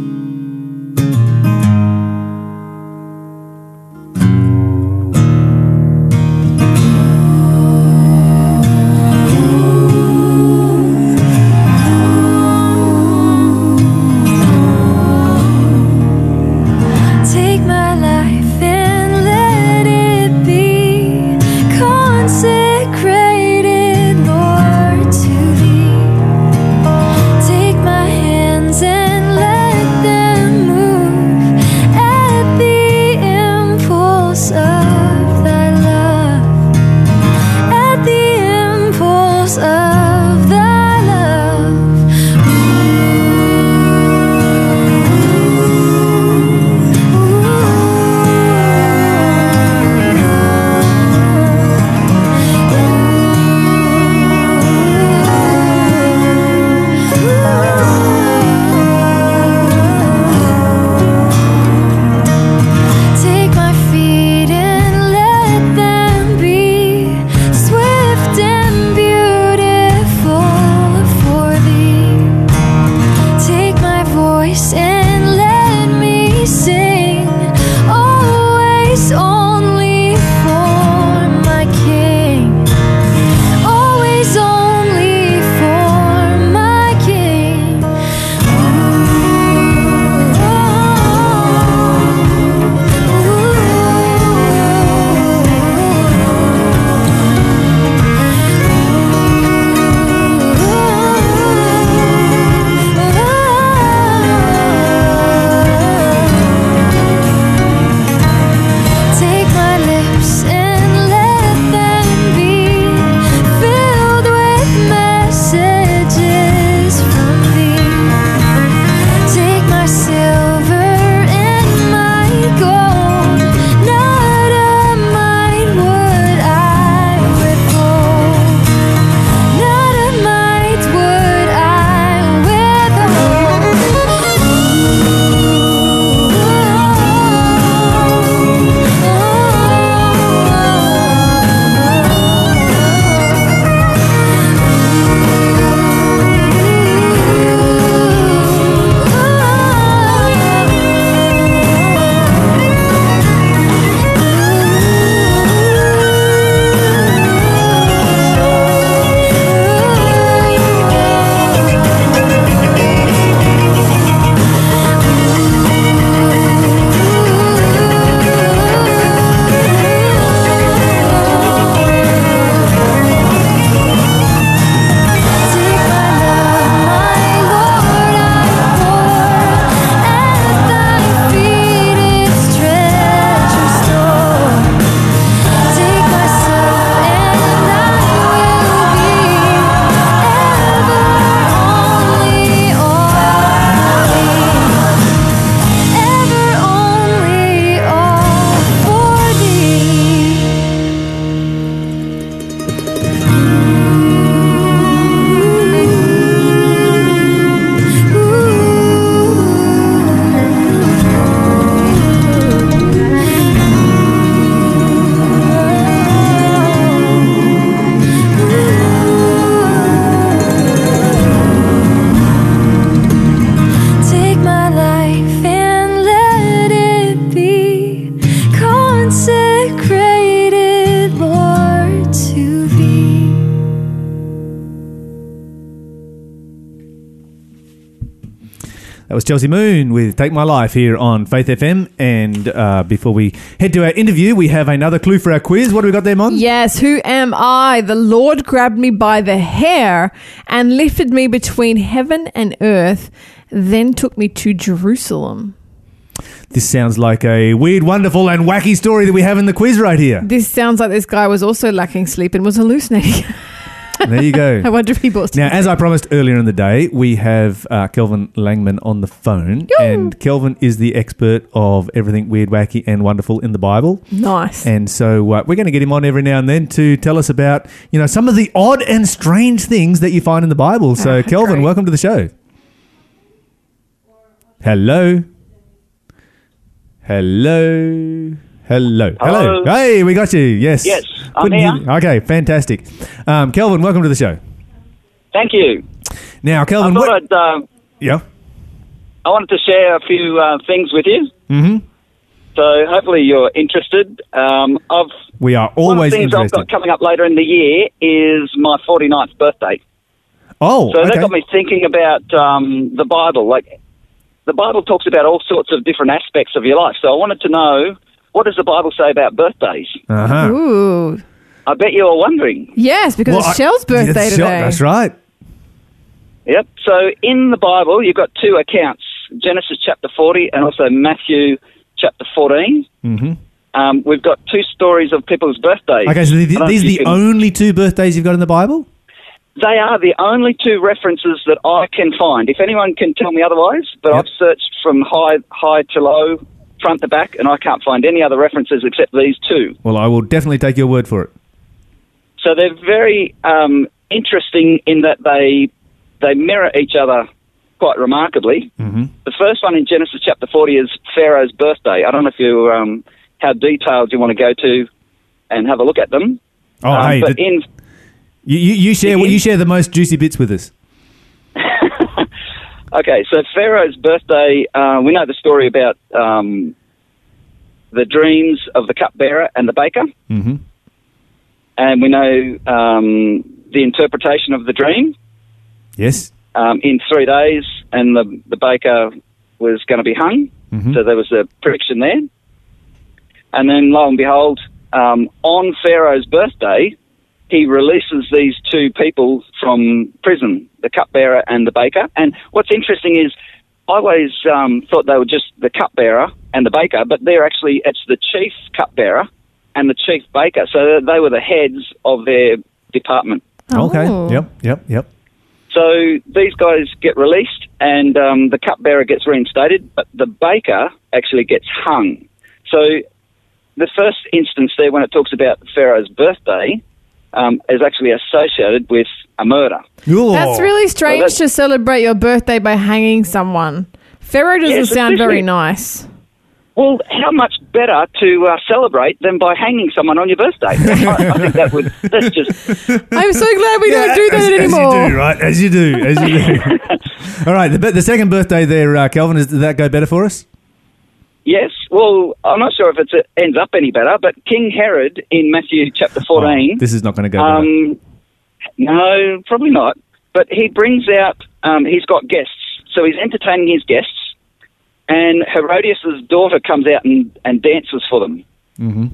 [SPEAKER 1] Chelsea Moon with Take My Life here on Faith FM. And uh, before we head to our interview, we have another clue for our quiz. What do we got there, Mon?
[SPEAKER 2] Yes, who am I? The Lord grabbed me by the hair and lifted me between heaven and earth, then took me to Jerusalem.
[SPEAKER 1] This sounds like a weird, wonderful, and wacky story that we have in the quiz right here.
[SPEAKER 2] This sounds like this guy was also lacking sleep and was hallucinating.
[SPEAKER 1] There you go.
[SPEAKER 2] I wonder if he bought
[SPEAKER 1] Now, as I promised earlier in the day, we have uh, Kelvin Langman on the phone.
[SPEAKER 2] Yoo.
[SPEAKER 1] And Kelvin is the expert of everything weird, wacky, and wonderful in the Bible.
[SPEAKER 2] Nice.
[SPEAKER 1] And so uh, we're going to get him on every now and then to tell us about, you know, some of the odd and strange things that you find in the Bible. So,
[SPEAKER 2] Ah,
[SPEAKER 1] Kelvin,
[SPEAKER 2] great.
[SPEAKER 1] welcome to the show. Hello. Hello. Hello. Hello.
[SPEAKER 6] Hello.
[SPEAKER 1] Hey, we got you. Yes.
[SPEAKER 6] Yes, I'm here.
[SPEAKER 1] hear- Okay, fantastic. Um, Kelvin, welcome to the show.
[SPEAKER 6] Thank you.
[SPEAKER 1] Now,
[SPEAKER 6] I
[SPEAKER 1] Kelvin,
[SPEAKER 6] thought
[SPEAKER 1] what?
[SPEAKER 6] I'd, uh,
[SPEAKER 1] Yeah.
[SPEAKER 6] I wanted to share a few uh, things with you.
[SPEAKER 1] Mm-hmm.
[SPEAKER 6] So hopefully you're interested. Um, I've,
[SPEAKER 1] We are
[SPEAKER 6] one of the
[SPEAKER 1] always
[SPEAKER 6] things I've
[SPEAKER 1] interested.
[SPEAKER 6] got coming up later in the year is my 49th birthday.
[SPEAKER 1] Oh,
[SPEAKER 6] So
[SPEAKER 1] okay.
[SPEAKER 6] that got me thinking about um, the Bible. Like the Bible talks about all sorts of different aspects of your life. So I wanted to know what does the Bible say about birthdays?
[SPEAKER 1] Uh-huh.
[SPEAKER 2] Ooh.
[SPEAKER 6] I bet you are wondering.
[SPEAKER 2] Yes, because
[SPEAKER 1] Well,
[SPEAKER 2] it's
[SPEAKER 1] I-
[SPEAKER 2] Shell's birthday
[SPEAKER 1] That's Shell-
[SPEAKER 2] today.
[SPEAKER 1] That's right.
[SPEAKER 6] Yep. So in the Bible, you've got two accounts: Genesis chapter 40 and also Matthew chapter 14.
[SPEAKER 1] Mm-hmm.
[SPEAKER 6] Um, we've got two stories of people's birthdays.
[SPEAKER 1] Okay, so th-
[SPEAKER 6] I
[SPEAKER 1] these are the
[SPEAKER 6] can-
[SPEAKER 1] only two birthdays you've got in the Bible?
[SPEAKER 6] They are the only two references that I can find. If anyone can tell me otherwise, but
[SPEAKER 1] Yep.
[SPEAKER 6] I've searched from high, high to low, front to back, and I can't find any other references except these two.
[SPEAKER 1] Well, I will definitely take your word for it.
[SPEAKER 6] So they're very um, interesting in that they they mirror each other quite remarkably.
[SPEAKER 1] Mm-hmm.
[SPEAKER 6] The first one in Genesis chapter 40 is Pharaoh's birthday. I don't know if you um, how detailed you want to go to and have a look at them.
[SPEAKER 1] Oh,
[SPEAKER 6] Um,
[SPEAKER 1] hey,
[SPEAKER 6] but
[SPEAKER 1] the-
[SPEAKER 6] in
[SPEAKER 1] you, you, you share
[SPEAKER 6] Begin?
[SPEAKER 1] you share the most juicy bits with us.
[SPEAKER 6] Okay, so Pharaoh's birthday, uh, we know the story about um, the dreams of the cupbearer and the baker,
[SPEAKER 1] Mm-hmm.
[SPEAKER 6] and we know um, the interpretation of the dream
[SPEAKER 1] Yes.
[SPEAKER 6] um, in three days, and the, the baker was going to be hung,
[SPEAKER 1] Mhm.
[SPEAKER 6] so there was a prediction there. And then, lo and behold, um, on Pharaoh's birthday, he releases these two people from prison, the cupbearer and the baker. And what's interesting is, I always um, thought they were just the cupbearer and the baker, but they're actually it's the chief cupbearer and the chief baker. So they were the heads of their department.
[SPEAKER 1] Okay.
[SPEAKER 2] Oh.
[SPEAKER 1] Yep. Yep. Yep.
[SPEAKER 6] So these guys get released, and um, the cupbearer gets reinstated, but the baker actually gets hung. So the first instance there, when it talks about Pharaoh's birthday, um, is actually associated with a murder.
[SPEAKER 1] Ooh.
[SPEAKER 2] That's really strange
[SPEAKER 6] that's-
[SPEAKER 2] to celebrate your birthday by hanging someone. Pharaoh doesn't
[SPEAKER 6] Yes,
[SPEAKER 2] sound very nice.
[SPEAKER 6] Well, how much better to uh, celebrate than by hanging someone on your birthday? I, I think that would. That's just.
[SPEAKER 2] I'm so glad we don't do that
[SPEAKER 1] as,
[SPEAKER 2] anymore.
[SPEAKER 1] As you do, right? As you do. As you do. All right. The, the second birthday there, uh, Calvin, is, did that go better for us?
[SPEAKER 6] Yes. Well, I'm not sure if it ends up any better, but King Herod in Matthew chapter 14.
[SPEAKER 1] Oh, this is not going to go.
[SPEAKER 6] Um, no, probably not. But he brings out, um, he's got guests. So he's entertaining his guests, and Herodias' daughter comes out and, and dances for them.
[SPEAKER 1] mm-hmm.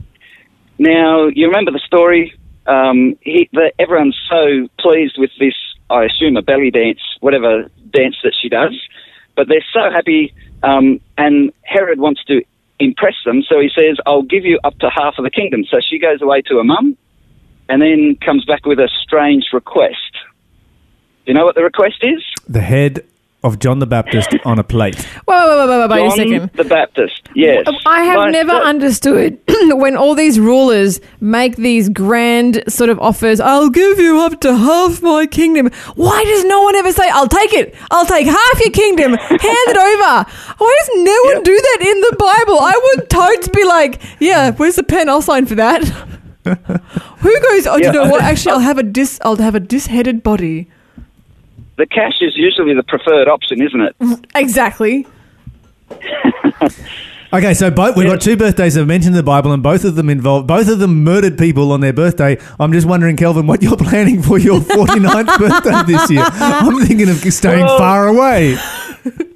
[SPEAKER 6] Now, you remember the story? Um, he, the, everyone's so pleased with this, I assume, a belly dance, whatever dance that she does. But they're so happy, um, and Herod wants to impress them, so he says, I'll give you up to half of the kingdom. So she goes away to her mum, and then comes back with a strange request. Do you know what the request is?
[SPEAKER 1] The head of John the Baptist on a plate.
[SPEAKER 2] Wait, wait, wait, wait, wait, wait a
[SPEAKER 6] John
[SPEAKER 2] second.
[SPEAKER 6] the Baptist. Yes.
[SPEAKER 2] I have
[SPEAKER 6] Like
[SPEAKER 2] never
[SPEAKER 6] that-
[SPEAKER 2] understood when all these rulers make these grand sort of offers. I'll give you up to half my kingdom. Why does no one ever say, "I'll take it. I'll take half your kingdom. Hand it over." Why does no one
[SPEAKER 6] Yep.
[SPEAKER 2] do that in the Bible? I would totes be like, "Yeah, where's the pen? I'll sign for that." Who goes? Oh, do
[SPEAKER 6] Yeah.
[SPEAKER 2] you know what? Actually, I'll have a dis. I'll have a disheaded body.
[SPEAKER 6] The cash is usually the preferred option, isn't it?
[SPEAKER 2] Mm, exactly.
[SPEAKER 1] Okay, so both we've got two birthdays that are mentioned in the Bible, and both of them involve both of them murdered people on their birthday. I'm just wondering, Kelvin, what you're planning for your 49th birthday this year? I'm thinking of staying
[SPEAKER 6] Well-
[SPEAKER 1] far away.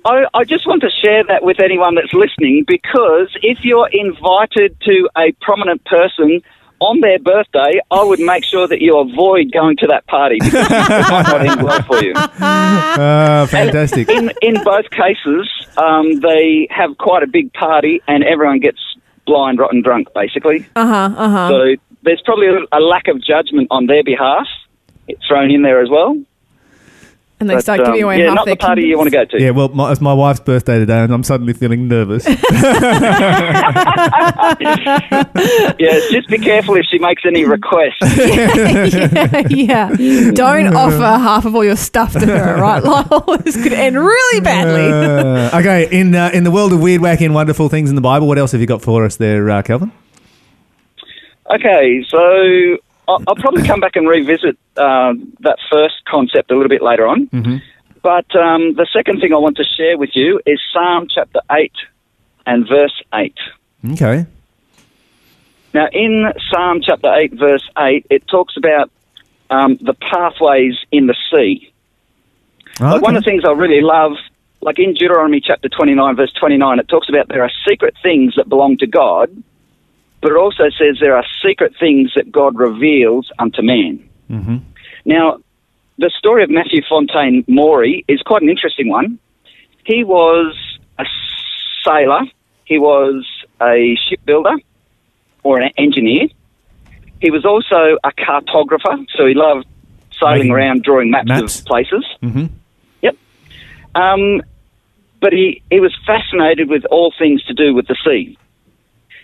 [SPEAKER 6] I, I just want to share that with anyone that's listening because if you're invited to a prominent person on their birthday, I would make sure that you avoid going to that party because it might not end well for you.
[SPEAKER 1] Uh, fantastic.
[SPEAKER 6] In in both cases, um, they have quite a big party and everyone gets blind, rotten drunk, basically.
[SPEAKER 2] Uh huh. Uh huh.
[SPEAKER 6] So there's probably a, a lack of judgment on their behalf thrown in there as well.
[SPEAKER 2] And they
[SPEAKER 6] But,
[SPEAKER 2] start
[SPEAKER 6] um,
[SPEAKER 2] giving away
[SPEAKER 6] yeah,
[SPEAKER 2] half
[SPEAKER 6] not
[SPEAKER 2] their
[SPEAKER 6] the party you want to go to.
[SPEAKER 1] Yeah, well, my, it's my wife's birthday today, and I'm suddenly feeling nervous.
[SPEAKER 6] Yeah, just be careful if she makes any requests.
[SPEAKER 2] yeah, yeah. Don't offer half of all your stuff to her, right? Lyle? this could end really badly.
[SPEAKER 1] Uh, okay, in uh, in the world of weird, wacky, and wonderful things in the Bible, what else have you got for us there, uh, Kelvin?
[SPEAKER 6] Okay, so I'll, I'll probably come back and revisit uh, that first concept a little bit later on. But um, the second thing I want to share with you is Psalm chapter 8 and verse 8.
[SPEAKER 1] Okay.
[SPEAKER 6] Now, in Psalm chapter 8, verse 8, it talks about um, the pathways in the sea. Like one of the things I really love, like in Deuteronomy chapter 29, verse 29, it talks about there are secret things that belong to God, but it also says there are secret things that God reveals unto man.
[SPEAKER 1] Mm-hmm.
[SPEAKER 6] Now, the story of Matthew Fontaine Maury is quite an interesting one. He was a sailor, he was a shipbuilder or an engineer. He was also a cartographer, so he loved sailing
[SPEAKER 1] Making
[SPEAKER 6] around drawing maps,
[SPEAKER 1] maps.
[SPEAKER 6] of places.
[SPEAKER 1] Mm-hmm.
[SPEAKER 6] Yep. Um, but he, he was fascinated with all things to do with the sea.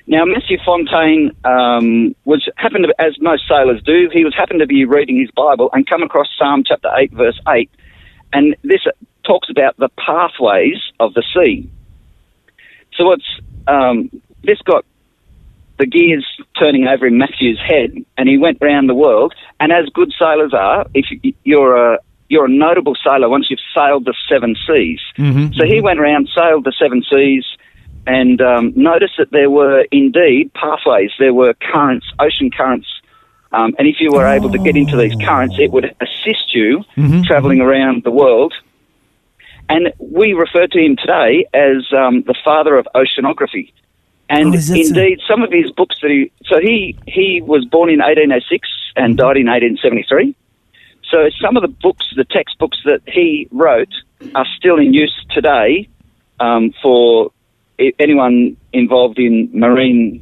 [SPEAKER 6] Now, Matthew Fontaine um, was happened to, as most sailors do, he was happened to be reading his Bible and come across Psalm chapter eight, verse eight, and this talks about the pathways of the sea. So it's um, this got the gears turning over in Matthew's head, and he went round the world. And as good sailors are, if you- you're a you're a notable sailor once you've sailed the seven seas.
[SPEAKER 1] Mm-hmm.
[SPEAKER 6] So he went around, sailed the seven seas, and um, noticed that there were indeed pathways. There were currents, ocean currents. Um, and if you were able to get into these currents, it would assist you
[SPEAKER 1] Mhm.
[SPEAKER 6] traveling around the world. And we refer to him today as um, the father of oceanography. And
[SPEAKER 1] Oh, that so?
[SPEAKER 6] indeed, some of his books that he so he he was born in 1806 and died in 1873. So some of the books, the textbooks that he wrote, are still in use today um, for anyone involved in marine.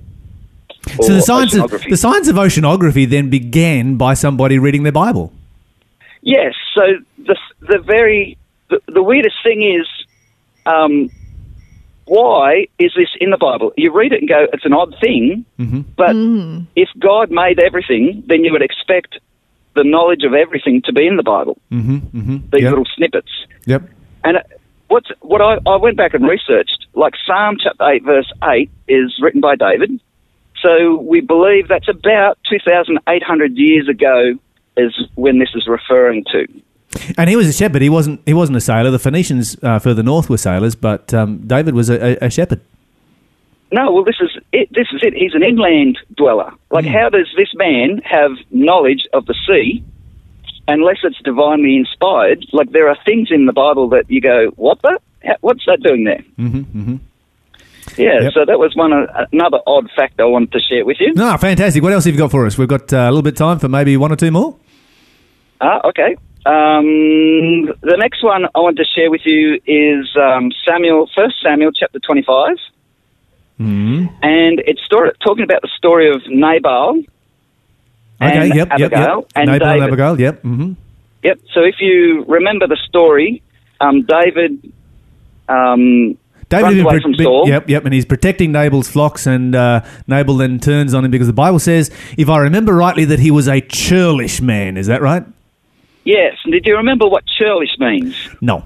[SPEAKER 1] So the science of
[SPEAKER 6] oceanography.
[SPEAKER 1] the science of oceanography then began by somebody reading their Bible.
[SPEAKER 6] Yes. So the the very the, the weirdest thing is, um, why is this in the Bible? You read it and go, it's an odd thing,
[SPEAKER 1] Mhm.
[SPEAKER 6] but if God made everything, then you would expect the knowledge of everything to be in the Bible.
[SPEAKER 1] Mm-hmm. Mm-hmm.
[SPEAKER 6] These
[SPEAKER 1] Yep.
[SPEAKER 6] little snippets.
[SPEAKER 1] yep.
[SPEAKER 6] And what's what I, I went back and researched, like Psalm chapter eight, verse eight, is written by David. So we believe that's about two thousand eight hundred years ago is when this is referring to.
[SPEAKER 1] And he was a shepherd. He wasn't. He wasn't a sailor. The Phoenicians uh, further north were sailors, but um, David was a, a, shepherd.
[SPEAKER 6] No, well, this is it. This is it. He's an inland dweller. Like, how does this man have knowledge of the sea, unless it's divinely inspired? Like, there are things in the Bible that you go, "What the? What's that doing there?"
[SPEAKER 1] Mm-hmm. Mm-hmm.
[SPEAKER 6] Yeah.
[SPEAKER 1] Yep.
[SPEAKER 6] So that was one uh, another odd fact I wanted to share with you.
[SPEAKER 1] No, fantastic. What else have you got for us? We've got uh, a little bit of time for maybe one or two more.
[SPEAKER 6] Ah, okay. Um, the next one I want to share with you is um, Samuel, First Samuel, chapter twenty-five,
[SPEAKER 1] Mm-hmm.
[SPEAKER 6] and it's story, talking about the story of Nabal.
[SPEAKER 1] Okay.
[SPEAKER 6] and
[SPEAKER 1] yep. Yep.
[SPEAKER 6] Abigail
[SPEAKER 1] Yep.
[SPEAKER 6] and
[SPEAKER 1] Nabal and
[SPEAKER 6] David.
[SPEAKER 1] Abigail. Yep. Mm-hmm.
[SPEAKER 6] Yep. So if you remember the story, um, David. Um,
[SPEAKER 1] David
[SPEAKER 6] Runs away
[SPEAKER 1] been-
[SPEAKER 6] from Saul.
[SPEAKER 1] Yep, yep, and he's protecting Nabal's flocks, and uh, Nabal then turns on him because the Bible says, if I remember rightly, that he was a churlish man. Is that right?
[SPEAKER 6] yes. And did you remember what churlish means?
[SPEAKER 1] No.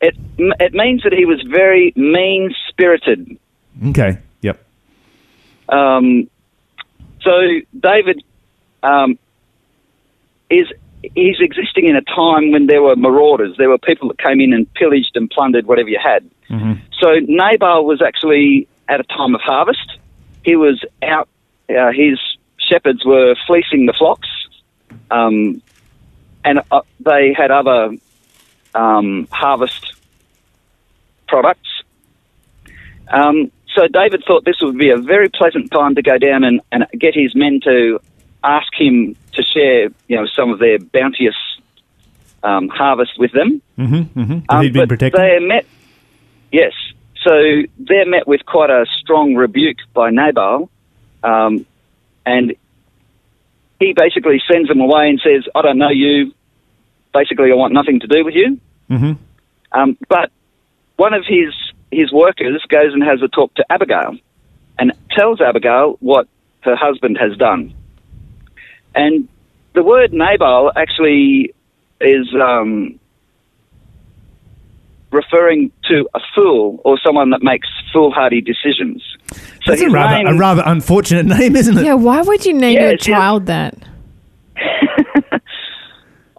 [SPEAKER 6] It it means that he was very mean spirited.
[SPEAKER 1] Okay. Yep.
[SPEAKER 6] Um, so David um, is he's existing in a time when there were marauders. There were people that came in and pillaged and plundered whatever you had. So Nabal was actually at a time of harvest. He was out. Uh, his shepherds were fleecing the flocks, um, and uh, they had other um, harvest products. Um, so David thought this would be a very pleasant time to go down and, and get his men to ask him to share, you know, some of their bounteous um, harvest with them.
[SPEAKER 1] Mm-hmm, mm-hmm.
[SPEAKER 6] Um,
[SPEAKER 1] He'd been protected.
[SPEAKER 6] They're met, yes. So they're met with quite a strong rebuke by Nabal, um, and he basically sends them away and says, "I don't know you. Basically, I want nothing to do with you."
[SPEAKER 1] Mm-hmm.
[SPEAKER 6] Um, but one of his his workers goes and has a talk to Abigail, and tells Abigail what her husband has done. And the word Nabal actually is um, referring to a fool or someone that makes foolhardy decisions. So
[SPEAKER 1] That's a rather,
[SPEAKER 6] name,
[SPEAKER 1] a rather unfortunate name, isn't it?
[SPEAKER 2] Yeah, why would you name
[SPEAKER 6] Yeah,
[SPEAKER 2] your
[SPEAKER 6] it's- yeah.
[SPEAKER 2] child that?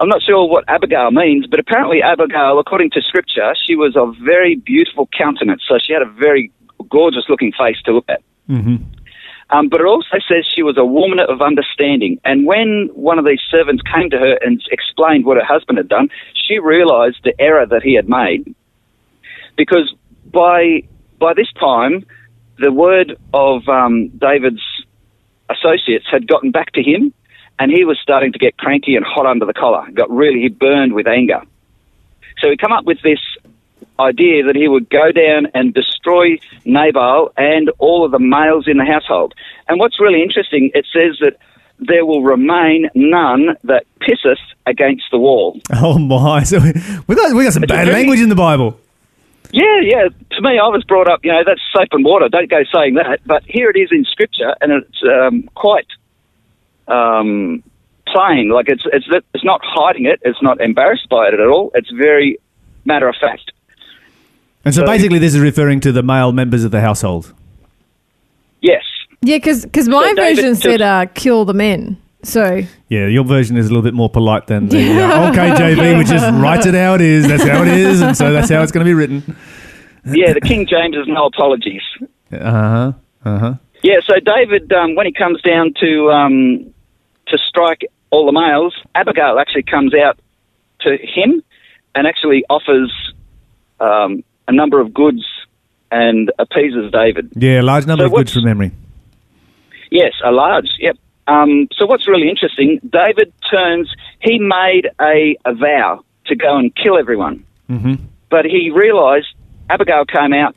[SPEAKER 6] I'm not sure what Abigail means, but apparently Abigail, according to scripture, she was of very beautiful countenance. So she had a very gorgeous looking face to look at.
[SPEAKER 1] Mm-hmm.
[SPEAKER 6] Um, but it also says she was a woman of understanding. And when one of these servants came to her and explained what her husband had done, she realized the error that he had made. Because by, by this time, the word of um, David's associates had gotten back to him, and he was starting to get cranky and hot under the collar. Got really, he burned with anger. So he come up with this idea that he would go down and destroy Nabal and all of the males in the household. And what's really interesting, it says that there will remain none that pisseth against the wall.
[SPEAKER 1] Oh my! So we got we got some
[SPEAKER 6] It's
[SPEAKER 1] bad
[SPEAKER 6] very-
[SPEAKER 1] language in the Bible.
[SPEAKER 6] Yeah, yeah. To me, I was brought up, you know, that's soap and water. Don't go saying that. But here it is in Scripture, and it's um, quite um, plain. Like it's it's it's not hiding it. It's not embarrassed by it at all. It's very matter of fact.
[SPEAKER 1] And so,
[SPEAKER 6] So-
[SPEAKER 1] basically, this is referring to the male members of the household.
[SPEAKER 6] Yes.
[SPEAKER 2] Yeah, because my
[SPEAKER 6] David
[SPEAKER 2] version
[SPEAKER 6] took-
[SPEAKER 2] said uh, kill the men. So
[SPEAKER 1] Yeah, your version is a little bit more polite than the uh, KJV, which just writes it how it is. That's how it is, and so that's how it's going to be written.
[SPEAKER 6] Yeah, the King James has no apologies.
[SPEAKER 1] Uh huh. Uh huh.
[SPEAKER 6] Yeah, so David, um, when he comes down to um, to strike all the males, Abigail actually comes out to him and actually offers um, a number of goods and appeases David.
[SPEAKER 1] Yeah, a large number
[SPEAKER 6] So
[SPEAKER 1] of goods from memory.
[SPEAKER 6] Yes, a large. Yep. Um, so what's really interesting, David turns. He made a, a vow to go and kill everyone,
[SPEAKER 1] Mm-hmm.
[SPEAKER 6] but he realised Abigail came out,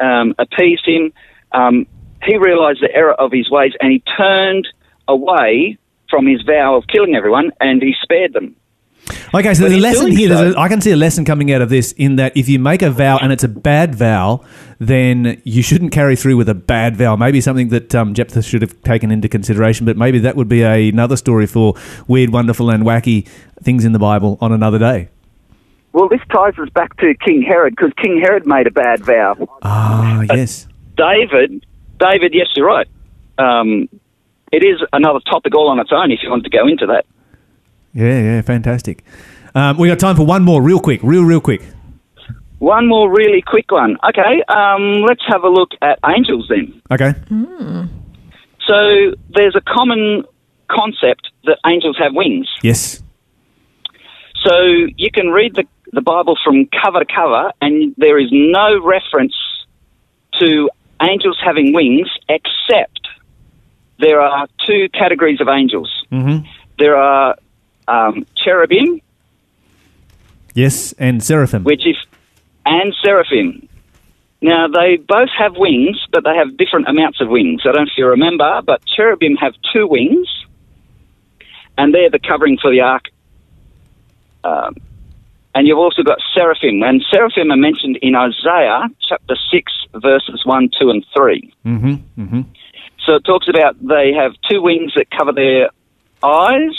[SPEAKER 6] um, appeased him. Um, he realised the error of his ways, and he turned away from his vow of killing everyone, and he spared them.
[SPEAKER 1] Okay, so
[SPEAKER 6] But
[SPEAKER 1] there's a lesson here. There's
[SPEAKER 6] so-
[SPEAKER 1] a, I can see a lesson coming out of this in that if you make a vow and it's a bad vow, then you shouldn't carry through with a bad vow. Maybe something that um, Jephthah should have taken into consideration, but maybe that would be a, another story for weird, wonderful, and wacky things in the Bible on another day.
[SPEAKER 6] Well, this ties us back to King Herod because King Herod made a bad vow.
[SPEAKER 1] Ah, yes.
[SPEAKER 6] David, David, yes, you're right. Um, it is another topic all on its own if you want to go into that.
[SPEAKER 1] Yeah, yeah, fantastic. Um, we got time for one more, real quick, real, real quick.
[SPEAKER 6] One more really quick one. Okay, um, let's have a look at angels then.
[SPEAKER 1] Okay.
[SPEAKER 6] So there's a common concept that angels have wings.
[SPEAKER 1] Yes.
[SPEAKER 6] So you can read the, the Bible from cover to cover, and there is no reference to angels having wings except there are two categories of angels.
[SPEAKER 1] Mm-hmm.
[SPEAKER 6] There are um, cherubim,
[SPEAKER 1] Yes, and seraphim.
[SPEAKER 6] which is and seraphim. Now they both have wings, but they have different amounts of wings. I don't know if you remember, but cherubim have two wings, and they're the covering for the ark. Um, and you've also got seraphim, and seraphim are mentioned in Isaiah chapter six, verses one, two, and three.
[SPEAKER 1] Mm-hmm. Mm-hmm.
[SPEAKER 6] So it talks about they have two wings that cover their eyes,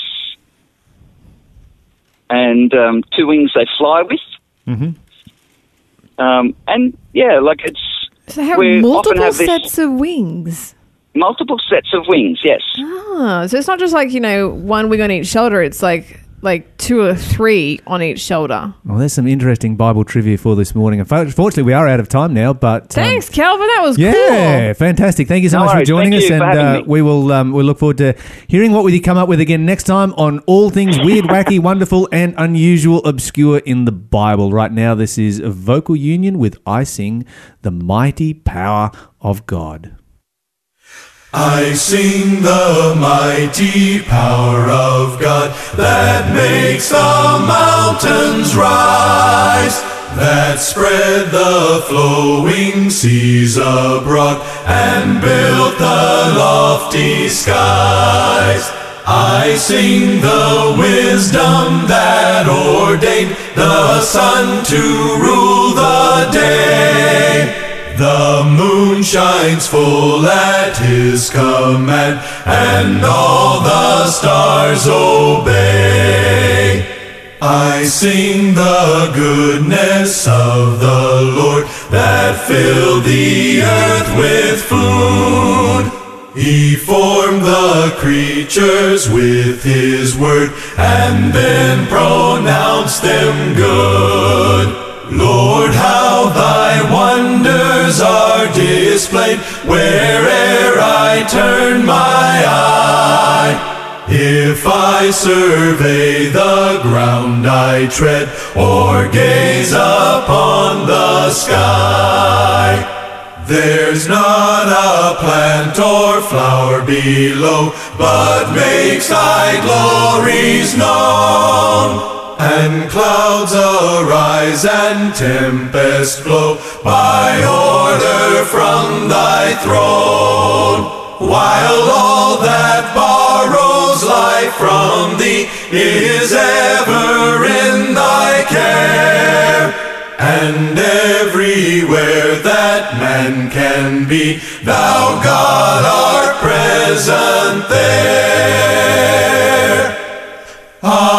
[SPEAKER 6] and um, two wings they fly with.
[SPEAKER 1] Mm-hmm.
[SPEAKER 6] Um, and yeah, like it's
[SPEAKER 2] so they have
[SPEAKER 6] We often
[SPEAKER 2] multiple
[SPEAKER 6] have
[SPEAKER 2] sets of wings.
[SPEAKER 6] multiple sets of wings. Yes,
[SPEAKER 2] Ah, so it's not just like you know one wing on each shoulder. It's like like two or three on each shoulder.
[SPEAKER 1] Well, there's some interesting Bible trivia for this morning. Unfortunately, we are out of time now, but um,
[SPEAKER 2] Thanks, Calvin. That was
[SPEAKER 1] Yeah, fantastic. Thank you so
[SPEAKER 6] No
[SPEAKER 1] much for joining
[SPEAKER 6] Thank
[SPEAKER 1] us,
[SPEAKER 6] you
[SPEAKER 1] and
[SPEAKER 6] having
[SPEAKER 1] uh,
[SPEAKER 6] me.
[SPEAKER 1] we will um, we'll look forward to hearing what we you come up with again next time on all things weird, wacky, wonderful, and unusual, obscure in the Bible. Right now, this is Vocal Union with "I Sing the Mighty Power of God."
[SPEAKER 7] I sing the mighty power of God that makes the mountains rise, that spread the flowing seas abroad and built the lofty skies. I sing the wisdom that ordained the sun to rule the day. The moon shines full at his command, and all the stars obey. I sing the goodness of the Lord that filled the earth with food. He formed the creatures with his word and then pronounced them good. Lord, how thy wonders are displayed where'er I turn my eye. If I survey the ground I tread or gaze upon the sky, there's not a plant or flower below, but makes thy glories known. And clouds arise and tempests blow by order from thy throne. While all that borrows life from thee is ever in thy care. And everywhere that man can be, thou God art present there. Amen.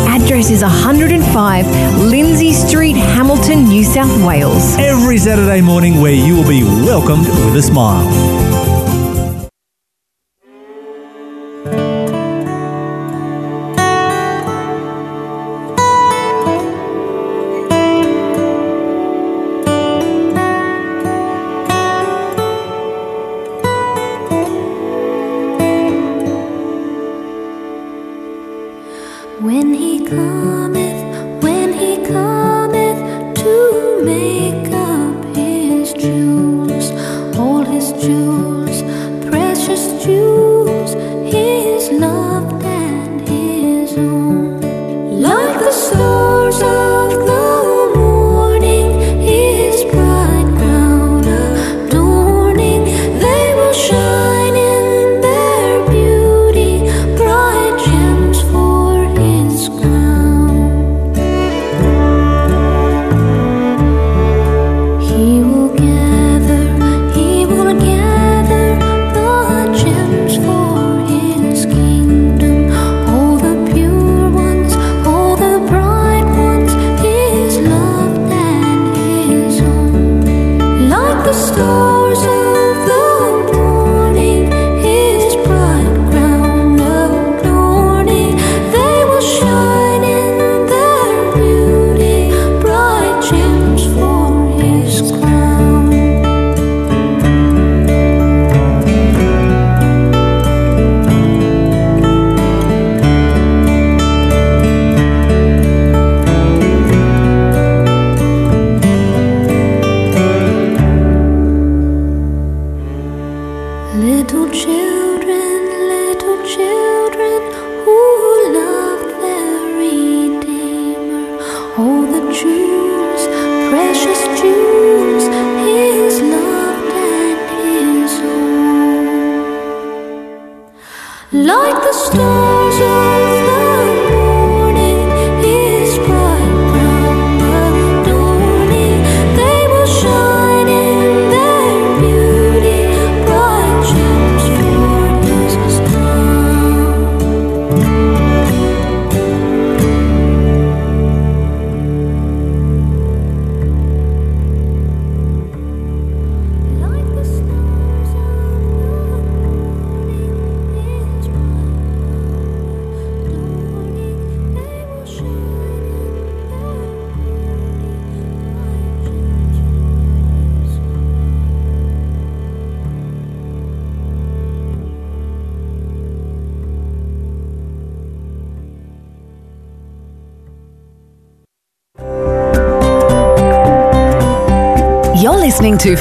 [SPEAKER 2] address is 105 Lindsay Street, Hamilton, New South Wales.
[SPEAKER 1] Every Saturday morning, where you will be welcomed with a smile.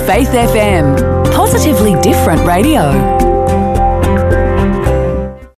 [SPEAKER 8] Faith FM.